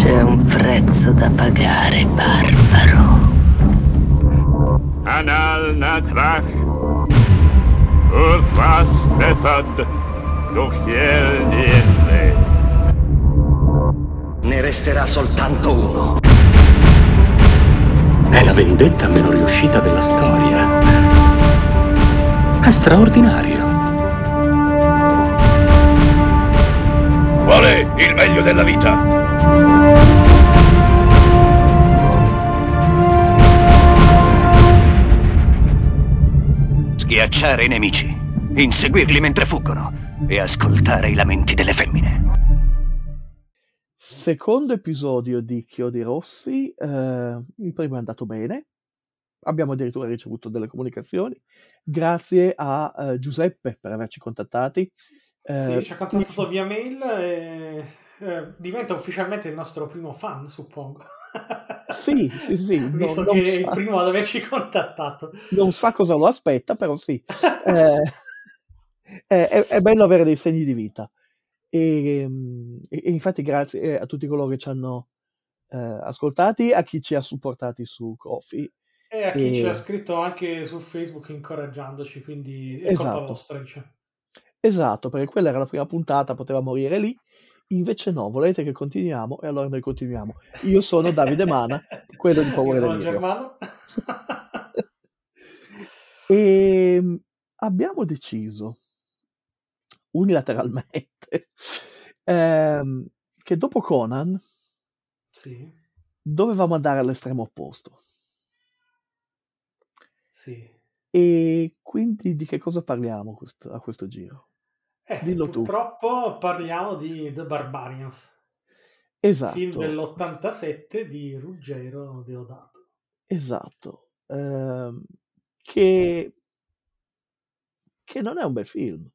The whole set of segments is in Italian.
C'è un prezzo da pagare, barbaro. Anal natrach. Urfas befad. Dochiel niente. Ne resterà soltanto uno. È la vendetta meno riuscita della storia. È straordinario. Qual è il meglio della vita? Schiacciare i nemici, inseguirli mentre fuggono e ascoltare i lamenti delle femmine. Secondo episodio di Chiodi Rossi, eh, il primo è andato bene, abbiamo addirittura ricevuto delle comunicazioni, grazie a eh, Giuseppe per averci contattati. Eh, Sì, ci ha contattato via mail e eh, diventa ufficialmente il nostro primo fan, suppongo. Sì, sì, sì, Visto non che è il primo ad averci contattato. non sa cosa lo aspetta, però sì. Eh, è, è- è bello avere dei segni di vita. E, mm, e- infatti grazie eh, a tutti coloro che ci hanno eh, ascoltati, a chi ci ha supportati su Coffee. E a chi E- ci ha scritto anche su Facebook incoraggiandoci, quindi è colpa Esatto. vostra, diciamo. Esatto, perché quella era la prima puntata, poteva morire lì. Invece no, volete che continuiamo e allora noi continuiamo. Io sono Davide Mana, quello di Paura Io sono. Germano. E mm, abbiamo deciso unilateralmente ehm, che dopo Conan sì, dovevamo andare all'estremo opposto. sì. E quindi di che cosa parliamo questo- a questo giro? Eh, Dillo tu. purtroppo parliamo di The Barbarians, Esatto, film dell'87 di Ruggero Deodato. esatto. Ehm, che, che non è un bel film.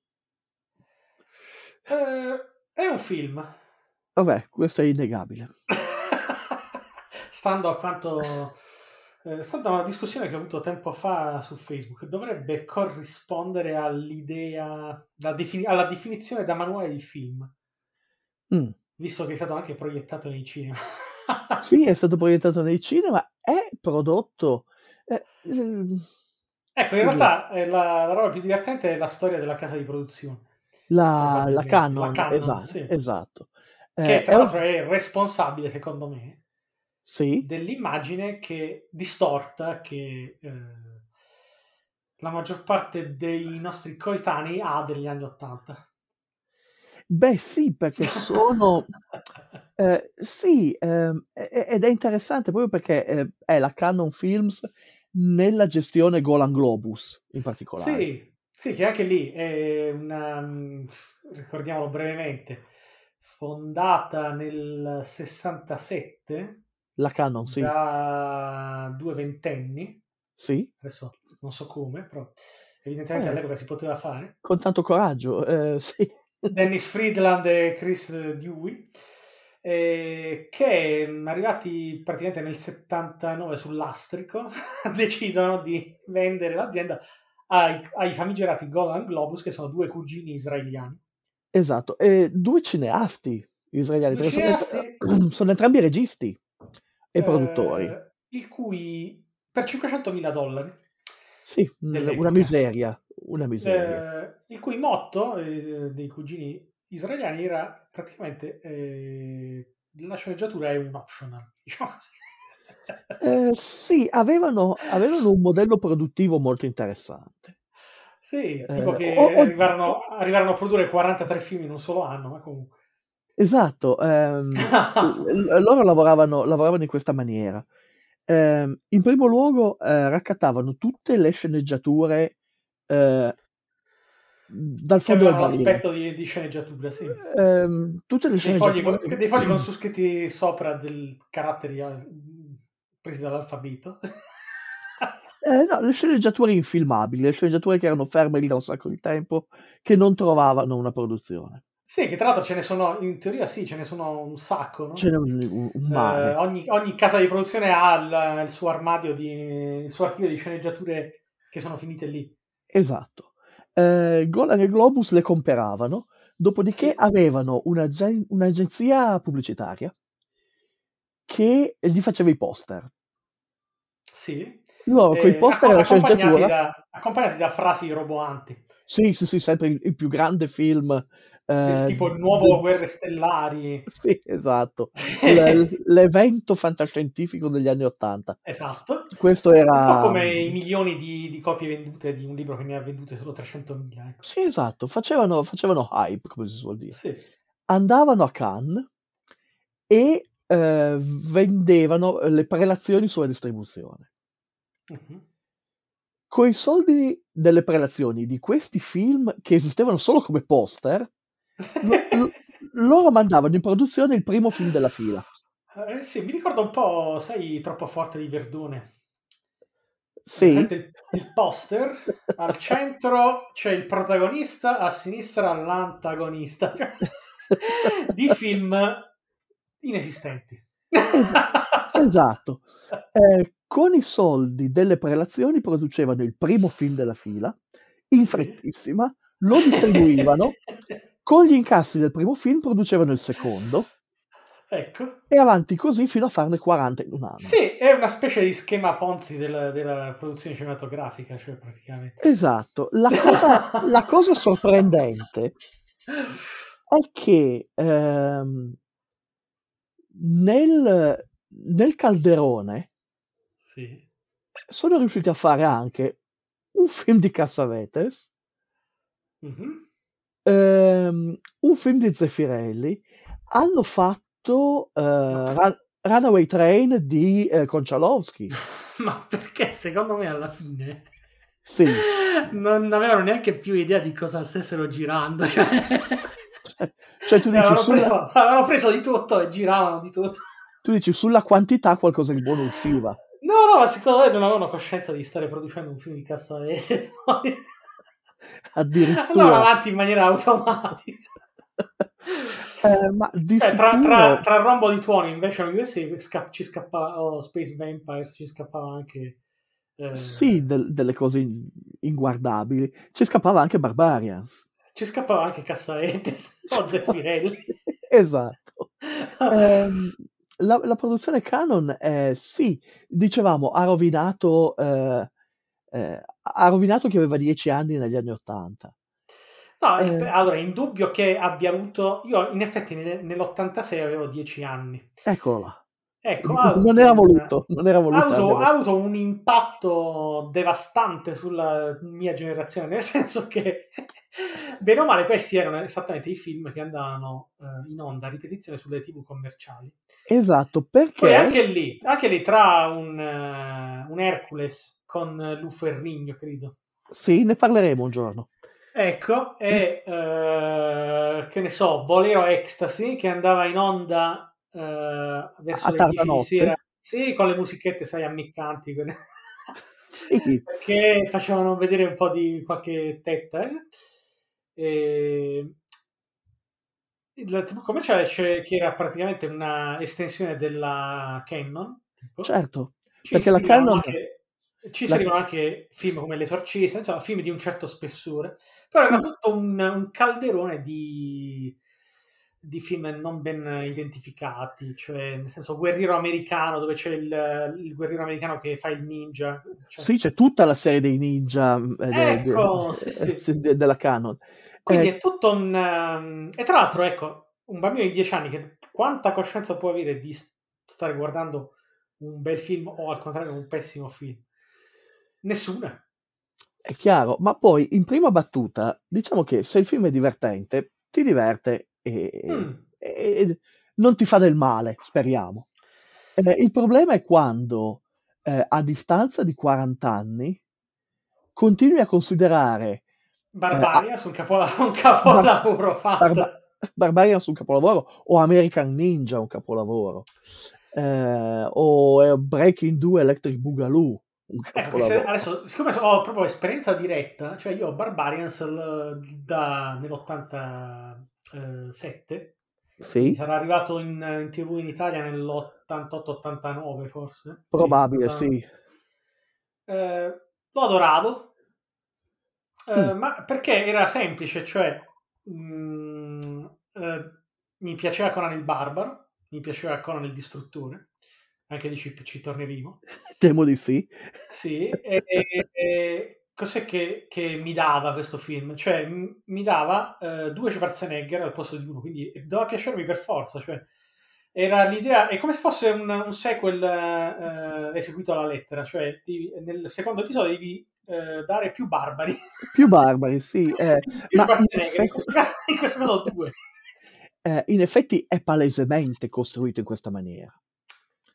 Eh, è un film. Vabbè, questo è innegabile. Stando a quanto eh, stando a una discussione che ho avuto tempo fa su Facebook, dovrebbe corrispondere all'idea, defini- alla definizione da manuale di film, Mm. visto che è stato anche proiettato nei cinema. Sì, è stato proiettato nei cinema, è prodotto... eh, ehm, Ecco, in realtà eh, la, la roba più divertente è la storia della casa di produzione, la, la Canon, la Canon, esatto, sì. esatto. che Eh, tra è un- l'altro è responsabile, secondo me, Sì, dell'immagine che distorta che eh, la maggior parte dei nostri coetanei ha degli anni Ottanta. beh sì, perché sono... eh, sì, ehm, e- ed è interessante proprio perché eh, è la Canon Films nella gestione Golan Globus in particolare. Sì, sì, che anche lì è una, mm, ricordiamolo brevemente, fondata nel 67 La Canon, sì, da due ventenni, sì, adesso non so come, però evidentemente Eh. all'epoca si poteva fare. con tanto coraggio, eh, sì. Dennis Friedland e Chris Dewey, eh, che mh, arrivati praticamente nel 79 sull'astrico decidono di vendere l'azienda ai, ai famigerati Golan Globus, che sono due cugini israeliani. Esatto, e due cineasti israeliani, Due cineasti? sono entrambi registi e eh, produttori. il cui per 500.000 dollari, Sì, dell'epoca. una miseria, una miseria. eh, il cui motto eh, dei cugini israeliani era praticamente eh, la sceneggiatura è un optional, diciamo così. Eh, sì, avevano, avevano un modello produttivo molto interessante. Sì, Eh, tipo che o- o- arrivarono, arrivarono a produrre 43 film in un solo anno, ma comunque. Esatto, ehm, l- loro lavoravano, lavoravano in questa maniera. Ehm, in primo luogo, eh, raccattavano tutte le sceneggiature eh, dal fondo del l'aspetto di, di sceneggiatura, sì. Ehm, tutte le Dei fogli, sceneggiature con, dei fogli con su scritti sopra del caratteri eh, presi dall'alfabeto. Eh, no, le sceneggiature infilmabili, le sceneggiature che erano ferme lì da un sacco di tempo, che non trovavano una produzione. Sì, che tra l'altro ce ne sono, in teoria sì, ce ne sono un sacco, no? C'era un, un- un Eh, mare. ogni, ogni casa di produzione ha il, il suo armadio, di, il suo archivio di sceneggiature che sono finite lì. Esatto. Eh, Golan e Globus le comperavano, dopodiché Sì. avevano un'agen- un'agenzia pubblicitaria che gli faceva i poster. Sì. Loro con i Eh, poster la accompagnati, da, accompagnati da frasi roboanti. Sì, sì, sì, sempre il, il più grande film. Del eh, tipo il nuovo Guerre Stellari. Sì, esatto. L- l'evento fantascientifico degli anni Ottanta. Esatto. Questo Un era... po' come i milioni di, di copie vendute di un libro che ne ha vendute solo 300.000. Ecco. Sì, esatto, facevano, facevano hype, come si suol dire. Sì. Andavano a Cannes e eh, vendevano le prelazioni sulla distribuzione. Mhm. Con i soldi delle prelazioni di questi film che esistevano solo come poster, lo- loro mandavano in produzione il primo film della fila. Eh, sì, mi ricorda un po', sai, troppo forte di Verdone. Sì, Il, il poster, al centro c'è il protagonista, a sinistra l'antagonista. di film inesistenti. esatto. Eh, con i soldi delle prelazioni producevano il primo film della fila, in frettissima, lo distribuivano, con gli incassi del primo film producevano il secondo Ecco. e avanti così fino a farne 40 in un anno. Sì, è una specie di schema Ponzi della, della produzione cinematografica, cioè praticamente. Esatto. La cosa, la cosa sorprendente è che ehm, nel, nel calderone Sì. sono riusciti a fare anche un film di Cassavetes, Mhm. Ehm, un film di Zeffirelli, hanno fatto eh, Run- Runaway Train di eh, Konchalovsky. Ma perché secondo me alla fine Sì, non avevano neanche più idea di cosa stessero girando. Cioè, cioè tu dici, avevano, sulla, preso, avevano preso di tutto e giravano di tutto. tu dici sulla quantità qualcosa di buono usciva. No, no, ma secondo me non avevano coscienza di stare producendo un film di Cassavetes. Andavano Addirittura. avanti in maniera automatica. Eh, ma di Eh, tra, sicuro- tra, tra Rombo di Tuoni invece in USA sca- ci scappava oh, Space Vampires ci scappava anche eh, Sì, del- delle cose in- inguardabili. Ci scappava anche Barbarians. ci scappava anche Cassavetes o Zeffirelli esatto. Ehm, la, la produzione Canon, eh, sì, dicevamo, ha rovinato, eh, eh, ha rovinato chi aveva 10 anni negli anni 80. No, Eh. allora, indubbio che abbia avuto. Io, in effetti, nel- nell'86 avevo 10 anni. Eccolo là. Ecco, ha non avuto era voluto, non era Ha voluto. avuto, avere- ha avuto un impatto devastante sulla mia generazione, nel senso che, bene o male, questi erano esattamente i film che andavano eh, in onda a ripetizione sulle tv commerciali. Esatto, Poi perché anche lì, anche lì tra un, eh, un Hercules con Luferrigno, credo. sì, ne parleremo un giorno. Ecco, e eh, che ne so, Bolero Ecstasy che andava in onda eh, verso A le tarda 10 di notte. sera. Sì, con le musichette, sai, ammiccanti. Sì, che facevano vedere un po' di qualche tetta. eh. E... Il TV commerciale c'è- che era praticamente una estensione della Canon. tipo. certo, Ci perché la Canon- anche, ci la- inserivano anche film come L'Esorcista, insomma, film di un certo spessore, però era Sì. tutto un, un calderone di, di film non ben identificati, cioè nel senso guerriero americano, dove c'è il, il guerriero americano che fa il ninja. cioè- sì, c'è tutta la serie dei ninja eh, Ecco, de- sì, sì. de- della Canon. Quindi Eh, è tutto un... um, e tra l'altro, ecco, un bambino di 10 anni che quanta coscienza può avere di stare guardando un bel film o al contrario un pessimo film? Nessuna. È chiaro, ma poi in prima battuta diciamo che se il film è divertente, ti diverte e, Mm. e non ti fa del male, speriamo. Eh, il problema è quando eh, a distanza di 40 anni continui a considerare Barbaria su un, capola- un capolavoro fatto. Barba- Barbarian su un capolavoro o American Ninja un capolavoro eh, o eh, Breaking 2 Electric Boogaloo Ecco, se- adesso, siccome ho proprio esperienza diretta, cioè io ho Barbarians l- da, nell'87, Sì, sarà arrivato in, in tv in Italia nell'88-89 forse. Probabile, 89. sì. Eh, lo adoravo, eh, Mm. ma perché era semplice, cioè mm, eh, mi piaceva Conan il Barbaro, mi piaceva Conan il Distruttore, anche di ci, ci torneremo. Temo di sì. Sì, e, e- e cos'è che, che mi dava questo film? Cioè, m- mi dava eh, due Schwarzenegger al posto di uno, quindi doveva piacermi per forza. Cioè, era l'idea, è come se fosse un, un sequel eh, eseguito alla lettera, cioè devi- nel secondo episodio devi eh, dare più barbari. Più barbari, sì. eh, Più ma in Schwarzenegger, in questo caso, in questo caso due. eh, in effetti è palesemente costruito in questa maniera.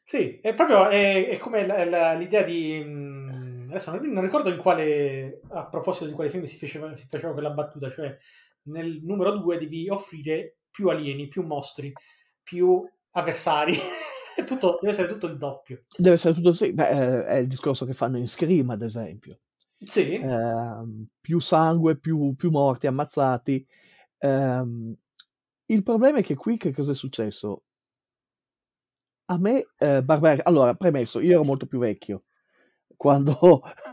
Sì, è proprio è, è come la- la- l'idea di. mh, Adesso non, ricordo in quale. A proposito di quale film si faceva, si faceva quella battuta, cioè nel numero 2 devi offrire più alieni, più mostri, più avversari. Tutto, deve essere tutto il doppio. Deve essere tutto sì. Beh, eh, è il discorso che fanno in Scream, ad esempio. Sì, Ehm, più sangue, più, più morti, ammazzati. Ehm, il problema è che qui che cosa è successo? A me, eh, Barbarian, allora, premesso, io ero molto più vecchio quando...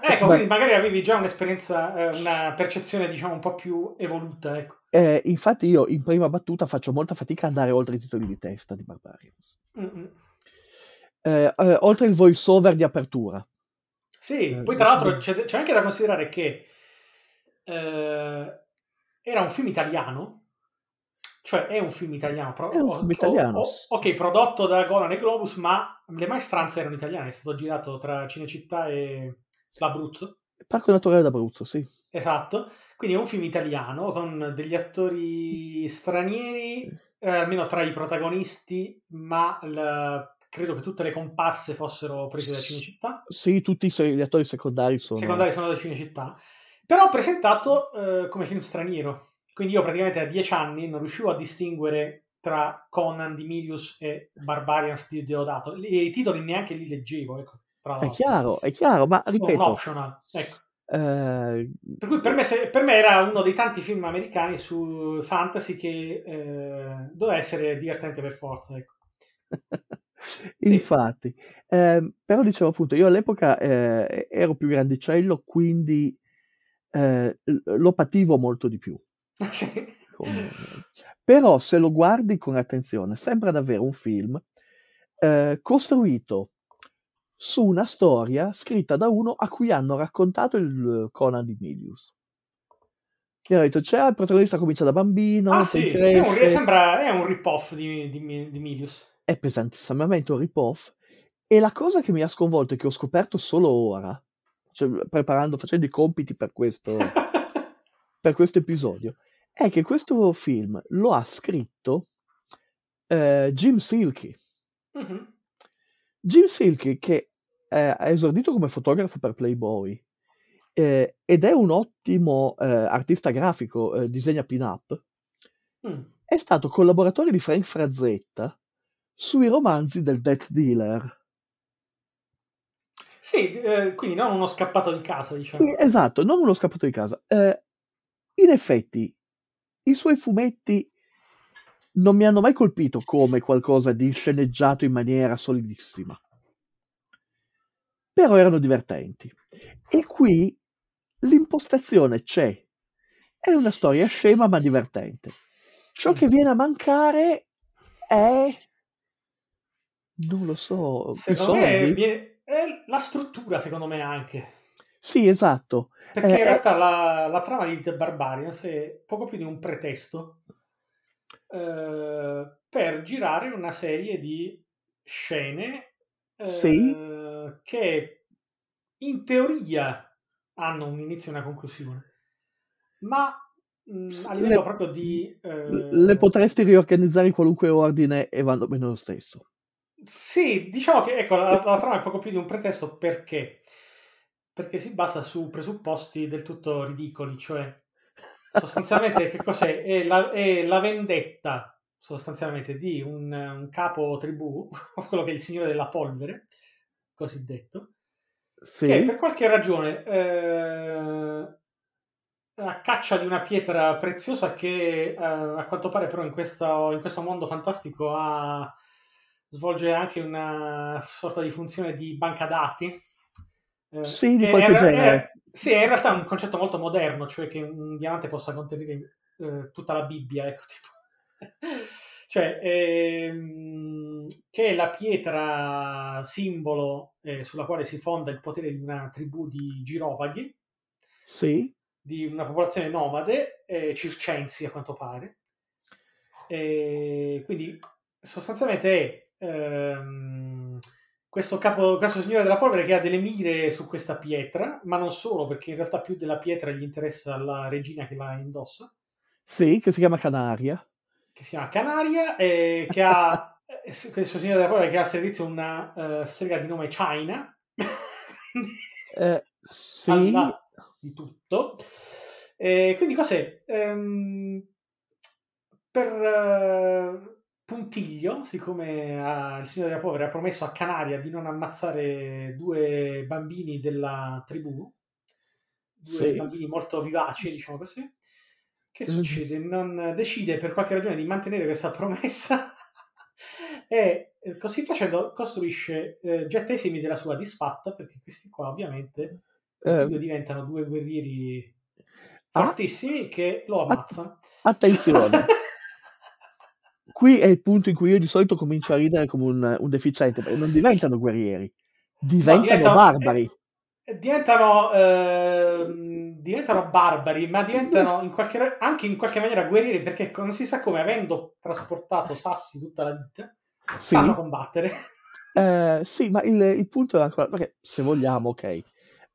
ecco, Bar- quindi magari avevi già un'esperienza, eh, una percezione, diciamo, un po' più evoluta. Ecco. eh, infatti io in prima battuta faccio molta fatica ad andare oltre i titoli di testa di Barbarians. Eh, eh, oltre il voice over di apertura. Sì, Eh, poi tra l'altro c'è, c'è anche da considerare che eh, era un film italiano, cioè è un film italiano, pro- un o- film o- italiano, o- sì. ok, prodotto da Golan e Globus, ma le maestranze erano italiane, è stato girato tra Cinecittà e l'Abruzzo, Parco Naturale d'Abruzzo, sì. esatto, quindi è un film italiano con degli attori stranieri, eh, almeno tra i protagonisti, ma il- credo che tutte le comparse fossero prese da Cinecittà. Sì, tutti gli attori secondari sono... secondari sono da Cinecittà, però presentato eh, come film straniero. Quindi io praticamente a dieci anni non riuscivo a distinguere tra Conan di Milius e Barbarians di Deodato. I titoli neanche li leggevo, ecco, tra È chiaro, è chiaro, ma ripeto, optional, ecco. eh, Per cui per me, se- per me era uno dei tanti film americani su fantasy che eh, doveva essere divertente per forza, ecco. Sì. infatti, Ehm, però dicevo appunto, io all'epoca eh, ero più grandicello, quindi eh, lo pativo molto di più. Sì. Però se lo guardi con attenzione, sembra davvero un film eh, costruito su una storia scritta da uno a cui hanno raccontato il Conan di Milius. Mi hanno detto, c'è il protagonista comincia da bambino, Ah sì, cresce, sì, un- sembra è un rip-off di, di, di Milius. è pesantissimamente un rip-off. E la cosa che mi ha sconvolto e che ho scoperto solo ora, cioè preparando, facendo i compiti per questo, per questo episodio, è che questo film lo ha scritto eh, Jim Silky. Mhm. Jim Silky che eh, ha esordito come fotografo per Playboy eh, ed è un ottimo eh, artista grafico, eh, disegna pin-up, Mm. è stato collaboratore di Frank Frazetta sui romanzi del Death Dealer. Sì, quindi non uno scappato di casa, diciamo. Esatto, non uno scappato di casa. Eh, in effetti, i suoi fumetti non mi hanno mai colpito come qualcosa di sceneggiato in maniera solidissima. Però erano divertenti. E qui l'impostazione c'è. È una storia scema ma divertente. Ciò che viene a mancare è... Non lo so, Secondo me viene- è la struttura, secondo me, anche. Sì, esatto. Perché Eh, in eh. realtà la, la trama di The Barbarians è poco più di un pretesto eh, per girare una serie di scene eh, Sì. che in teoria hanno un inizio e una conclusione, ma mh, Sì, a livello le- proprio di... eh, Le potresti riorganizzare in qualunque ordine e vanno bene lo stesso. Sì, diciamo che ecco, la, la trama è poco più di un pretesto perché? Perché si basa su presupposti del tutto ridicoli, cioè sostanzialmente che cos'è? È la, è la vendetta sostanzialmente di un, un capo tribù, quello che è il signore della polvere, cosiddetto, Sì, che per qualche ragione eh, a caccia di una pietra preziosa che eh, a quanto pare però in questo, in questo mondo fantastico ha, svolge anche una sorta di funzione di banca dati. Eh, Sì, di che qualche è- è- genere. sì, è in realtà un concetto molto moderno, cioè che un diamante possa contenere eh, tutta la Bibbia, ecco, tipo. cioè, ehm, che è la pietra simbolo eh, sulla quale si fonda il potere di una tribù di girovaghi, Sì, di una popolazione nomade, eh, circensi a quanto pare. E quindi sostanzialmente è ehm, questo, capo, questo signore della polvere che ha delle mire su questa pietra, ma non solo, perché in realtà più della pietra gli interessa la regina che la indossa, sì, che si chiama Canaria. che si chiama Canaria, e che ha eh, questo signore della polvere che ha a servizio una eh, strega di nome China. Eh, sì, di tutto. E quindi cos'è? Ehm, per eh, puntiglio, siccome ah, il signore della povera ha promesso a Canaria di non ammazzare due bambini della tribù, due Sì. bambini molto vivaci, diciamo così, che Mm. succede? Non decide per qualche ragione di mantenere questa promessa e eh, così facendo costruisce eh, gettesimi della sua disfatta perché questi qua ovviamente questi Eh, due diventano due guerrieri Ah. fortissimi che lo ammazzano. attenzione, qui è il punto in cui io di solito comincio a ridere come un, un deficiente, perché non diventano guerrieri, diventano diventano- barbari. Eh, Diventano, ehm, diventano barbari, ma diventano in qualche- anche in qualche maniera guerrieri perché non si sa come, avendo trasportato sassi tutta la vita, Sì, sanno combattere. eh, sì, ma il, il punto è ancora, perché se vogliamo, ok,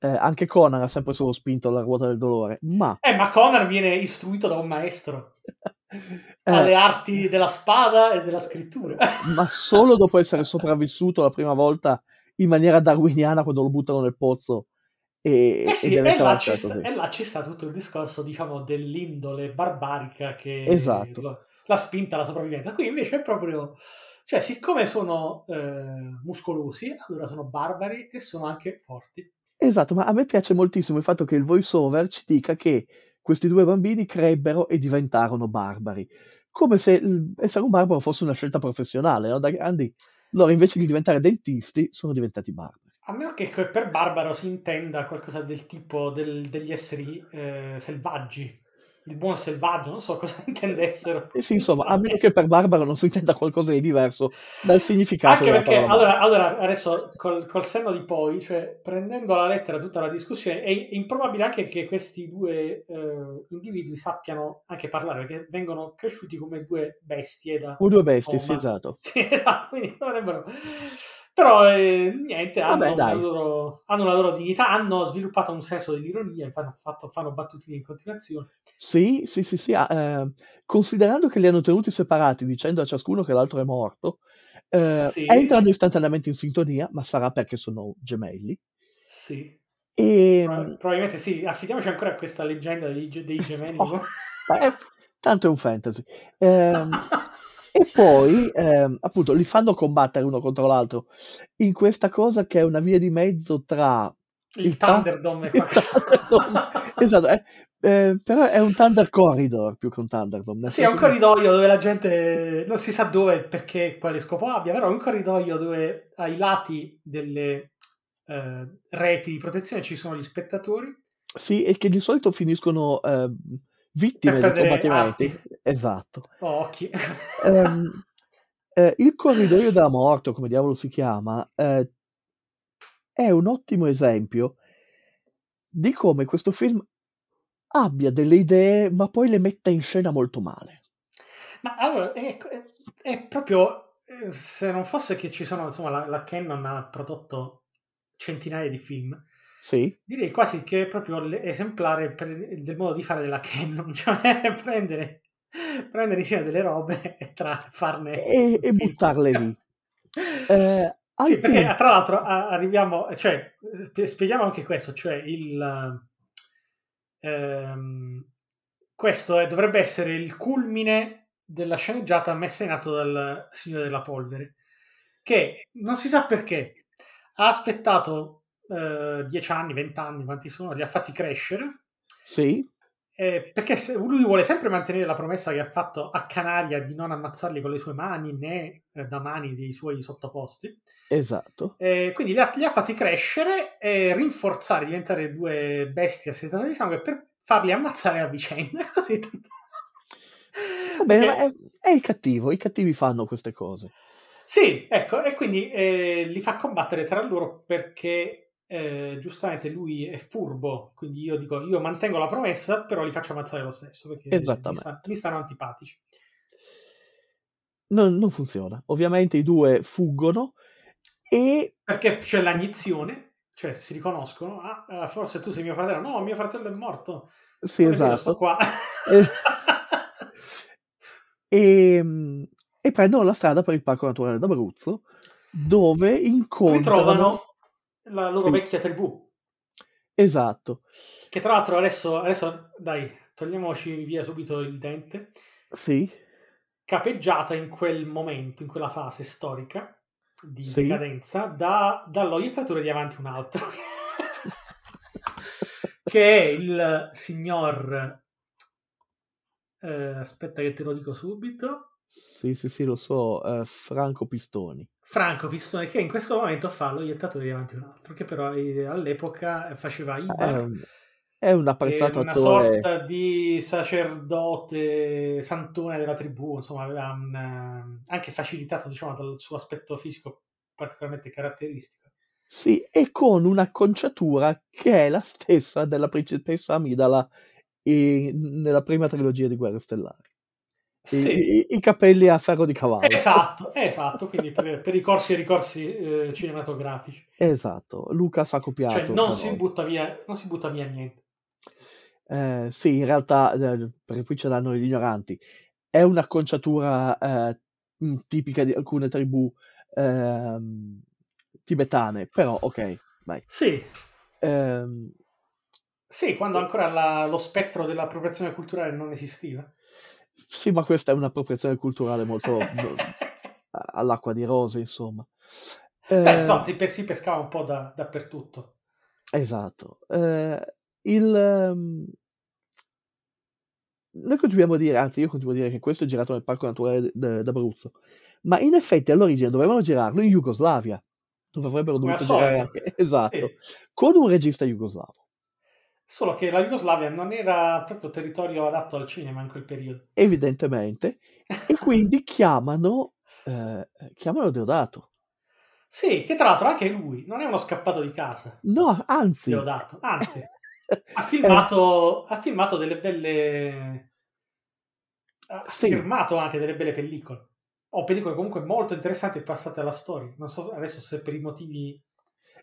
eh, anche Conan ha sempre solo spinto la ruota del dolore, ma Eh, ma Conan viene istruito da un maestro eh, alle arti della spada e della scrittura. ma solo dopo essere sopravvissuto la prima volta in maniera darwiniana quando lo buttano nel pozzo e, Eh sì, e e là, cavarsela sta, e là ci sta tutto il discorso, diciamo, dell'indole barbarica che Esatto. lo- l'ha spinta alla sopravvivenza. Qui invece è proprio, cioè, siccome sono eh, muscolosi, allora sono barbari e sono anche forti. Esatto, ma a me piace moltissimo il fatto che il voiceover ci dica che questi due bambini crebbero e diventarono barbari, come se essere un barbaro fosse una scelta professionale, no? Da grandi loro invece di diventare dentisti sono diventati barbari. A meno che per barbaro si intenda qualcosa del tipo del- degli esseri eh, selvaggi, il buon selvaggio, non so cosa intendessero. E sì, insomma, a meno che per barbaro non si intenda qualcosa di diverso dal significato Anche perché, allora, allora, adesso col, col senno di poi, cioè prendendo alla lettera tutta la discussione, è improbabile anche che questi due eh, individui sappiano anche parlare, perché vengono cresciuti come due bestie da... O due bestie, sì, esatto. Sì, esatto, quindi dovrebbero... Però eh, niente, hanno, Vabbè, una loro, hanno la loro dignità, hanno sviluppato un senso dell'ironia, fanno, fatto- fanno battutine in continuazione. Sì, sì, sì, sì. eh, considerando che li hanno tenuti separati, dicendo a ciascuno che l'altro è morto, eh, Sì. entrano istantaneamente in sintonia, ma sarà perché sono gemelli. Sì, E, Pro- probabilmente sì, affidiamoci ancora a questa leggenda dei, dei gemelli. Oh, beh, tanto è un fantasy. Ehm, e poi, ehm, appunto, li fanno combattere uno contro l'altro in questa cosa che è una via di mezzo tra il, il ta- Thunderdome qualcosa. Thunderdome. esatto, è- eh, però è un Thunder Corridor più che un Thunderdome. Sì, è un senso che- corridoio dove la gente non si sa dove, perché, quale scopo abbia, però è un corridoio dove ai lati delle eh, reti di protezione ci sono gli spettatori. Sì, e che di solito finiscono ehm, vittime Per dei combattimenti. arti. Esatto. Occhi. Ehm, eh, il corridoio della morte, o come diavolo si chiama, eh, è un ottimo esempio di come questo film abbia delle idee, ma poi le metta in scena molto male. Ma allora, è, è- è proprio, eh, se non fosse che ci sono, insomma, la, la Canon ha prodotto centinaia di film, Sì, direi quasi che è proprio l'esemplare del modo di fare della Canon, cioè prendere, prendere insieme delle robe e tra, farne e, e buttarle lì. Eh, Sì, perché tra l'altro arriviamo, cioè, spieghiamo anche questo, cioè il, ehm, questo è- dovrebbe essere il culmine della sceneggiata messa in atto dal Signore della Polvere, che non si sa perché ha aspettato eh, 10 anni, 20 anni, quanti sono, li ha fatti crescere, sì, eh, perché se- lui vuole sempre mantenere la promessa che ha fatto a Canaria di non ammazzarli con le sue mani né eh, da mani dei suoi sottoposti. esatto. Eh, quindi li ha, li ha fatti crescere e rinforzare, diventare due bestie assetate di sangue per farli ammazzare a vicenda. Così tanto... Va bene, ma Perché- è, è il cattivo, i cattivi fanno queste cose. Sì, ecco, e quindi eh, li fa combattere tra loro perché eh, giustamente lui è furbo, quindi io dico, io mantengo la promessa, però li faccio ammazzare lo stesso, perché mi, sta- mi stanno antipatici. Non, non funziona. Ovviamente i due fuggono e Perché c'è l'agnizione, cioè si riconoscono, ah, ah, forse tu sei mio fratello, no, mio fratello è morto. sì, Non vero, sto esatto. qua. Eh, e, mm, e prendono la strada per il Parco Naturale d'Abruzzo, dove incontrano... Ritrovano la loro Sì. vecchia tribù, Esatto, che tra l'altro adesso, adesso dai, togliamoci via subito il dente, sì, capeggiata in quel momento, in quella fase storica di Sì. decadenza, da, dallo iettatore di avanti un altro, che è il signor... eh, aspetta che te lo dico subito. sì, sì, sì, lo so, eh, Franco Pistoni. Franco Pistone, che in questo momento fa lo iettatore di avanti un altro, che però eh, all'epoca faceva È Ibar, un, è un apprezzato una attore. sorta di sacerdote santone della tribù, insomma, aveva un, eh, anche facilitato diciamo, dal suo aspetto fisico particolarmente caratteristico. Sì, e con un'acconciatura che è la stessa della principessa Amidala in- nella prima trilogia di Guerre Stellari. I, Sì, i- i capelli a ferro di cavallo. esatto, esatto, quindi per, per i corsi e ricorsi eh, cinematografici. Esatto, Lucas ha copiato. Cioè non si butta via, non si butta via niente. Eh, sì, in realtà, eh, perché qui ce l'hanno gli ignoranti, è un'acconciatura eh, mh, tipica di alcune tribù ehm, tibetane, però ok, vai. Sì, Ehm, sì, quando ancora la- lo spettro dell'appropriazione culturale non esisteva. Sì, ma questa è un'appropriazione culturale molto all'acqua di rose, insomma. Beh, Eh, insomma, si, pe- si pescava un po' da- dappertutto. Esatto. Eh, il, ehm, noi continuiamo a dire, anzi io continuo a dire che questo è girato nel Parco Naturale d'Abruzzo, ma in effetti all'origine dovevano girarlo in Jugoslavia, dove avrebbero dovuto girare anche, esatto, Sì. con un regista jugoslavo. Solo che la Jugoslavia non era proprio territorio adatto al cinema in quel periodo. evidentemente, e quindi chiamano, eh, chiamano Deodato. Sì, che tra l'altro anche lui non è uno scappato di casa, No, anzi, Deodato, anzi, ha filmato, ha filmato delle belle... Ha Sì. firmato anche delle belle pellicole. O pellicole comunque molto interessanti e passate alla storia. Non so adesso se per i motivi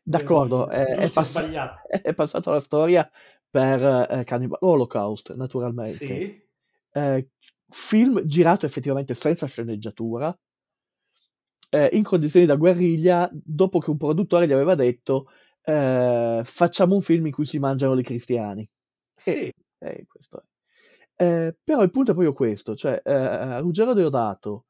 d'accordo, eh, è, è o pass- è passato alla storia per eh, Cannibal Holocaust, naturalmente. Sì, Eh, film girato effettivamente senza sceneggiatura, eh, in condizioni da guerriglia, dopo che un produttore gli aveva detto eh, facciamo un film in cui si mangiano i cristiani. sì. Eh, questo è. Eh, però il punto è proprio questo, cioè Ruggero Deodato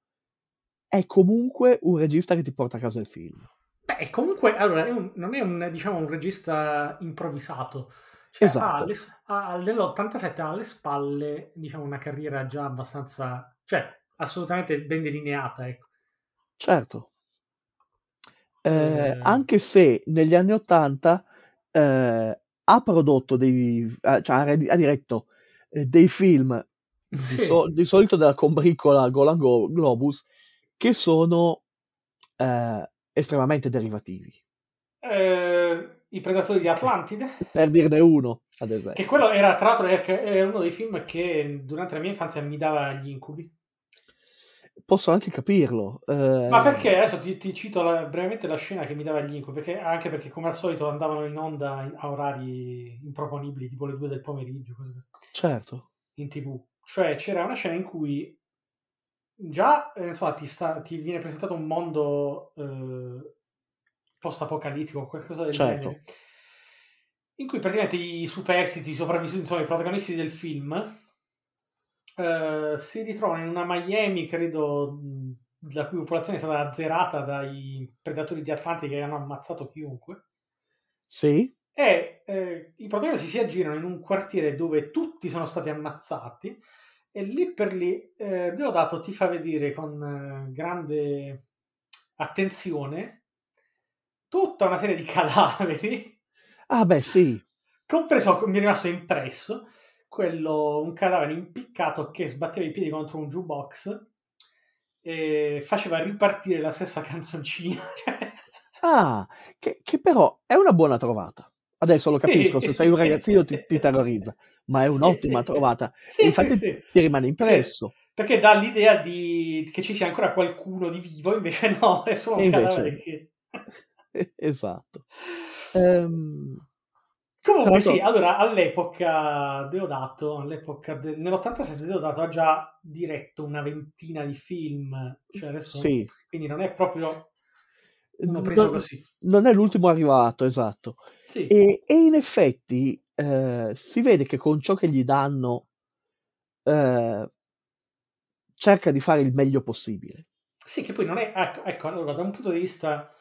è comunque un regista che ti porta a casa il film. Beh, comunque, allora, è un- non è un, diciamo, un regista improvvisato. Cioè, ha Esatto. alle- ha- nell'87 ha alle spalle, diciamo, una carriera già abbastanza, cioè, assolutamente ben delineata, ecco. Certo. Eh, Eh. anche se negli anni 80 eh, ha prodotto dei, eh, cioè ha, re- ha diretto eh, dei film di, Sì. so- di solito della combricola Golan Go- Globus che sono eh, estremamente derivativi. Eh, I Predatori di Atlantide, Per dirne uno, ad esempio. che quello era, tra l'altro, è, uno dei film che durante la mia infanzia mi dava gli incubi. Posso anche capirlo. eh, Ma perché adesso ti, ti cito la- brevemente la scena che mi dava gli incubi, perché, anche perché come al solito andavano in onda in- a orari improponibili, tipo le due del pomeriggio, cose Certo. in tv. Cioè c'era una scena in cui già eh, insomma, ti, sta- ti viene presentato un mondo eh, post-apocalittico, qualcosa del Certo. genere, in cui praticamente i superstiti, i sopravvissuti, insomma i protagonisti del film eh, si ritrovano in una Miami, credo, la cui popolazione è stata azzerata dai predatori di Atlantide che hanno ammazzato chiunque. Sì, E eh, i protagonisti si aggirano in un quartiere dove tutti sono stati ammazzati e lì per lì eh, Deodato ti fa vedere con eh, grande attenzione tutta una serie di cadaveri ah beh sì, compreso mi è rimasto impresso quello un cadavere impiccato che sbatteva i piedi contro un jukebox e faceva ripartire la stessa canzoncina. Ah, che, che però è una buona trovata. Adesso lo Sì. capisco, se sei un ragazzino ti, ti terrorizza, ma è Sì, un'ottima sì, sì. trovata. Sì, infatti sì, sì. ti rimane impresso. Perché dà l'idea di... che ci sia ancora qualcuno di vivo, invece no, è solo un invece- cadavere che... Esatto. Ehm, Comunque sì, allora all'epoca Deodato, all'epoca del, nell'87 Deodato ha già diretto una ventina di film, cioè adesso, sì, quindi non è proprio uno preso non, così. non è l'ultimo arrivato, esatto. Sì, E, e in effetti eh, si vede che con ciò che gli danno eh, cerca di fare il meglio possibile. sì, che poi non è, ecco, ecco, allora da un punto di vista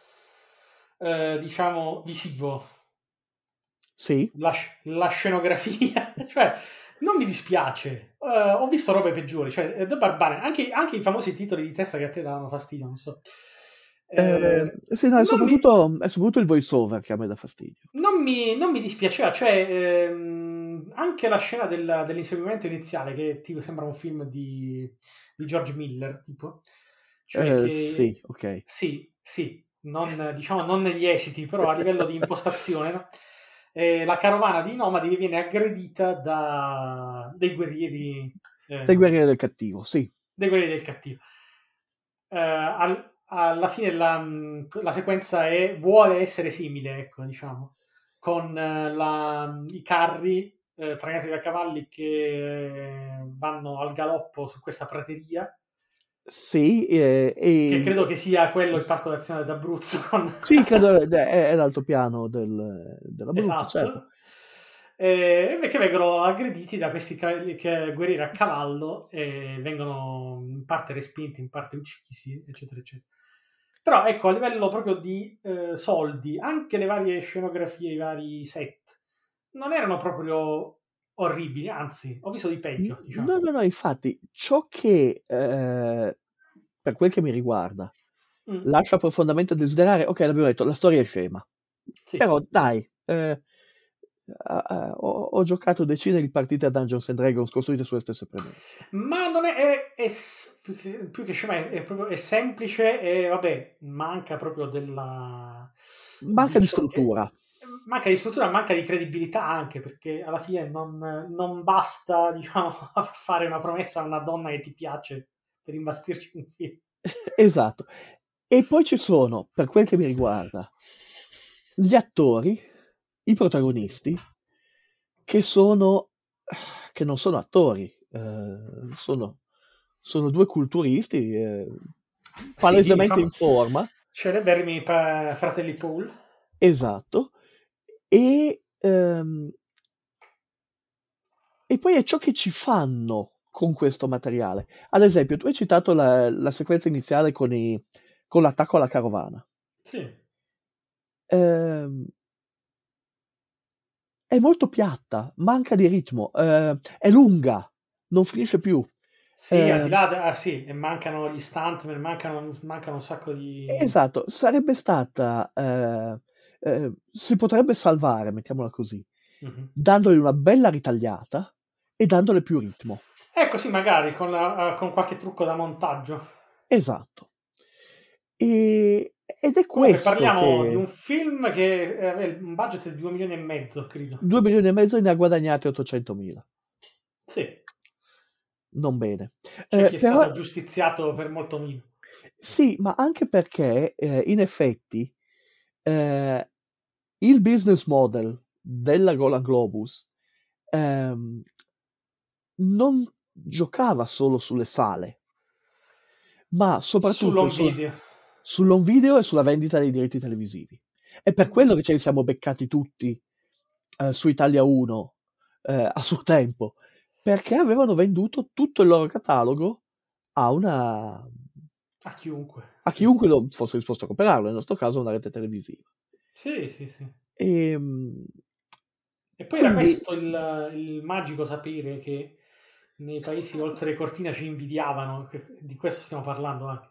eh, diciamo visivo, Sì, la, la scenografia, cioè non mi dispiace, Eh, ho visto robe peggiori, cioè eh, The Barbarian, anche, anche i famosi titoli di testa che a te davano fastidio, non so. Eh, Eh, sì, no, è non mi- soprattutto, è soprattutto il voice over che a me dà fastidio. Non mi, non mi dispiaceva, cioè ehm, anche la scena del- dell'inseguimento iniziale, che tipo sembra un film di, di George Miller, tipo. Cioè Eh, che, sì, ok. sì, sì, non, diciamo non negli esiti, però a livello di impostazione, no? Eh, la carovana di nomadi viene aggredita da dei guerrieri, eh, Dei guerrieri del cattivo, sì. dei guerrieri del cattivo. Eh, al- alla fine la, la sequenza è, vuole essere simile, ecco, diciamo, con eh, la- i carri eh, trainati da cavalli che vanno al galoppo su questa prateria, Sì, eh, e... che credo che sia quello il parco d'azione d'Abruzzo. Con... Sì, credo è, è l'altopiano del, dell'Abruzzo, esatto. certo. Eh, che vengono aggrediti da questi guerrieri a cavallo e vengono in parte respinti, in parte uccisi, eccetera, eccetera. Però ecco, a livello proprio di eh, soldi, anche le varie scenografie, i vari set, non erano proprio orribili, anzi, ho visto di peggio, diciamo. No, no, no, infatti, ciò che, eh, per quel che mi riguarda, Mm, lascia profondamente a desiderare, ok, l'abbiamo detto, la storia è scema, sì. però dai, eh, ho, ho giocato decine di partite a Dungeons and Dragons costruite sulle stesse premesse. Ma non è, è- è più, che, che scema, è, è proprio è semplice e vabbè, manca proprio della... Manca di che- struttura. Manca di struttura, manca di credibilità anche perché alla fine non, non basta diciamo, fare una promessa a una donna che ti piace per imbastirci un film. Esatto. E poi ci sono, per quel che mi riguarda, gli attori, i protagonisti, che sono, che non sono attori, eh, sono, sono due culturisti eh, palesemente Sì, in forma, Celeberrimi pa- fratelli Paul. esatto, e, ehm, e poi è ciò che ci fanno con questo materiale. Ad esempio, tu hai citato la, la sequenza iniziale con, i- con l'attacco alla carovana. Sì. Ehm, è molto piatta, manca di ritmo, eh, è lunga, non finisce più. Sì, Eh, al di là, de- ah, sì, e mancano gli stuntman, mancano, mancano un sacco di... Esatto, sarebbe stata, eh, eh, si potrebbe salvare, mettiamola così, Mhm. dandole una bella ritagliata e dandole più ritmo. Ecco, sì, magari con, la- con qualche trucco da montaggio. Esatto. E- ed è Comunque questo parliamo che di un film che eh, aveva un budget di 2 milioni e mezzo, credo. 2 milioni e mezzo ne ha guadagnati 800 mila. Sì, Non bene. c'è Eh, chi è però- stato giustiziato per molto meno. Sì, ma anche perché eh, in effetti eh, il business model della Golan Globus ehm, non giocava solo sulle sale, ma soprattutto Sull'home su- video. sull'home video e sulla vendita dei diritti televisivi. È per quello che ce li siamo beccati tutti eh, su Italia 1 eh, a suo tempo, perché avevano venduto tutto il loro catalogo a una A chiunque. a chiunque lo fosse disposto a comprarlo, nel nostro caso una rete televisiva. Sì, sì, sì. Ehm, E poi era Quindi- questo il, il magico sapere che nei paesi oltre cortina ci invidiavano, di questo stiamo parlando anche.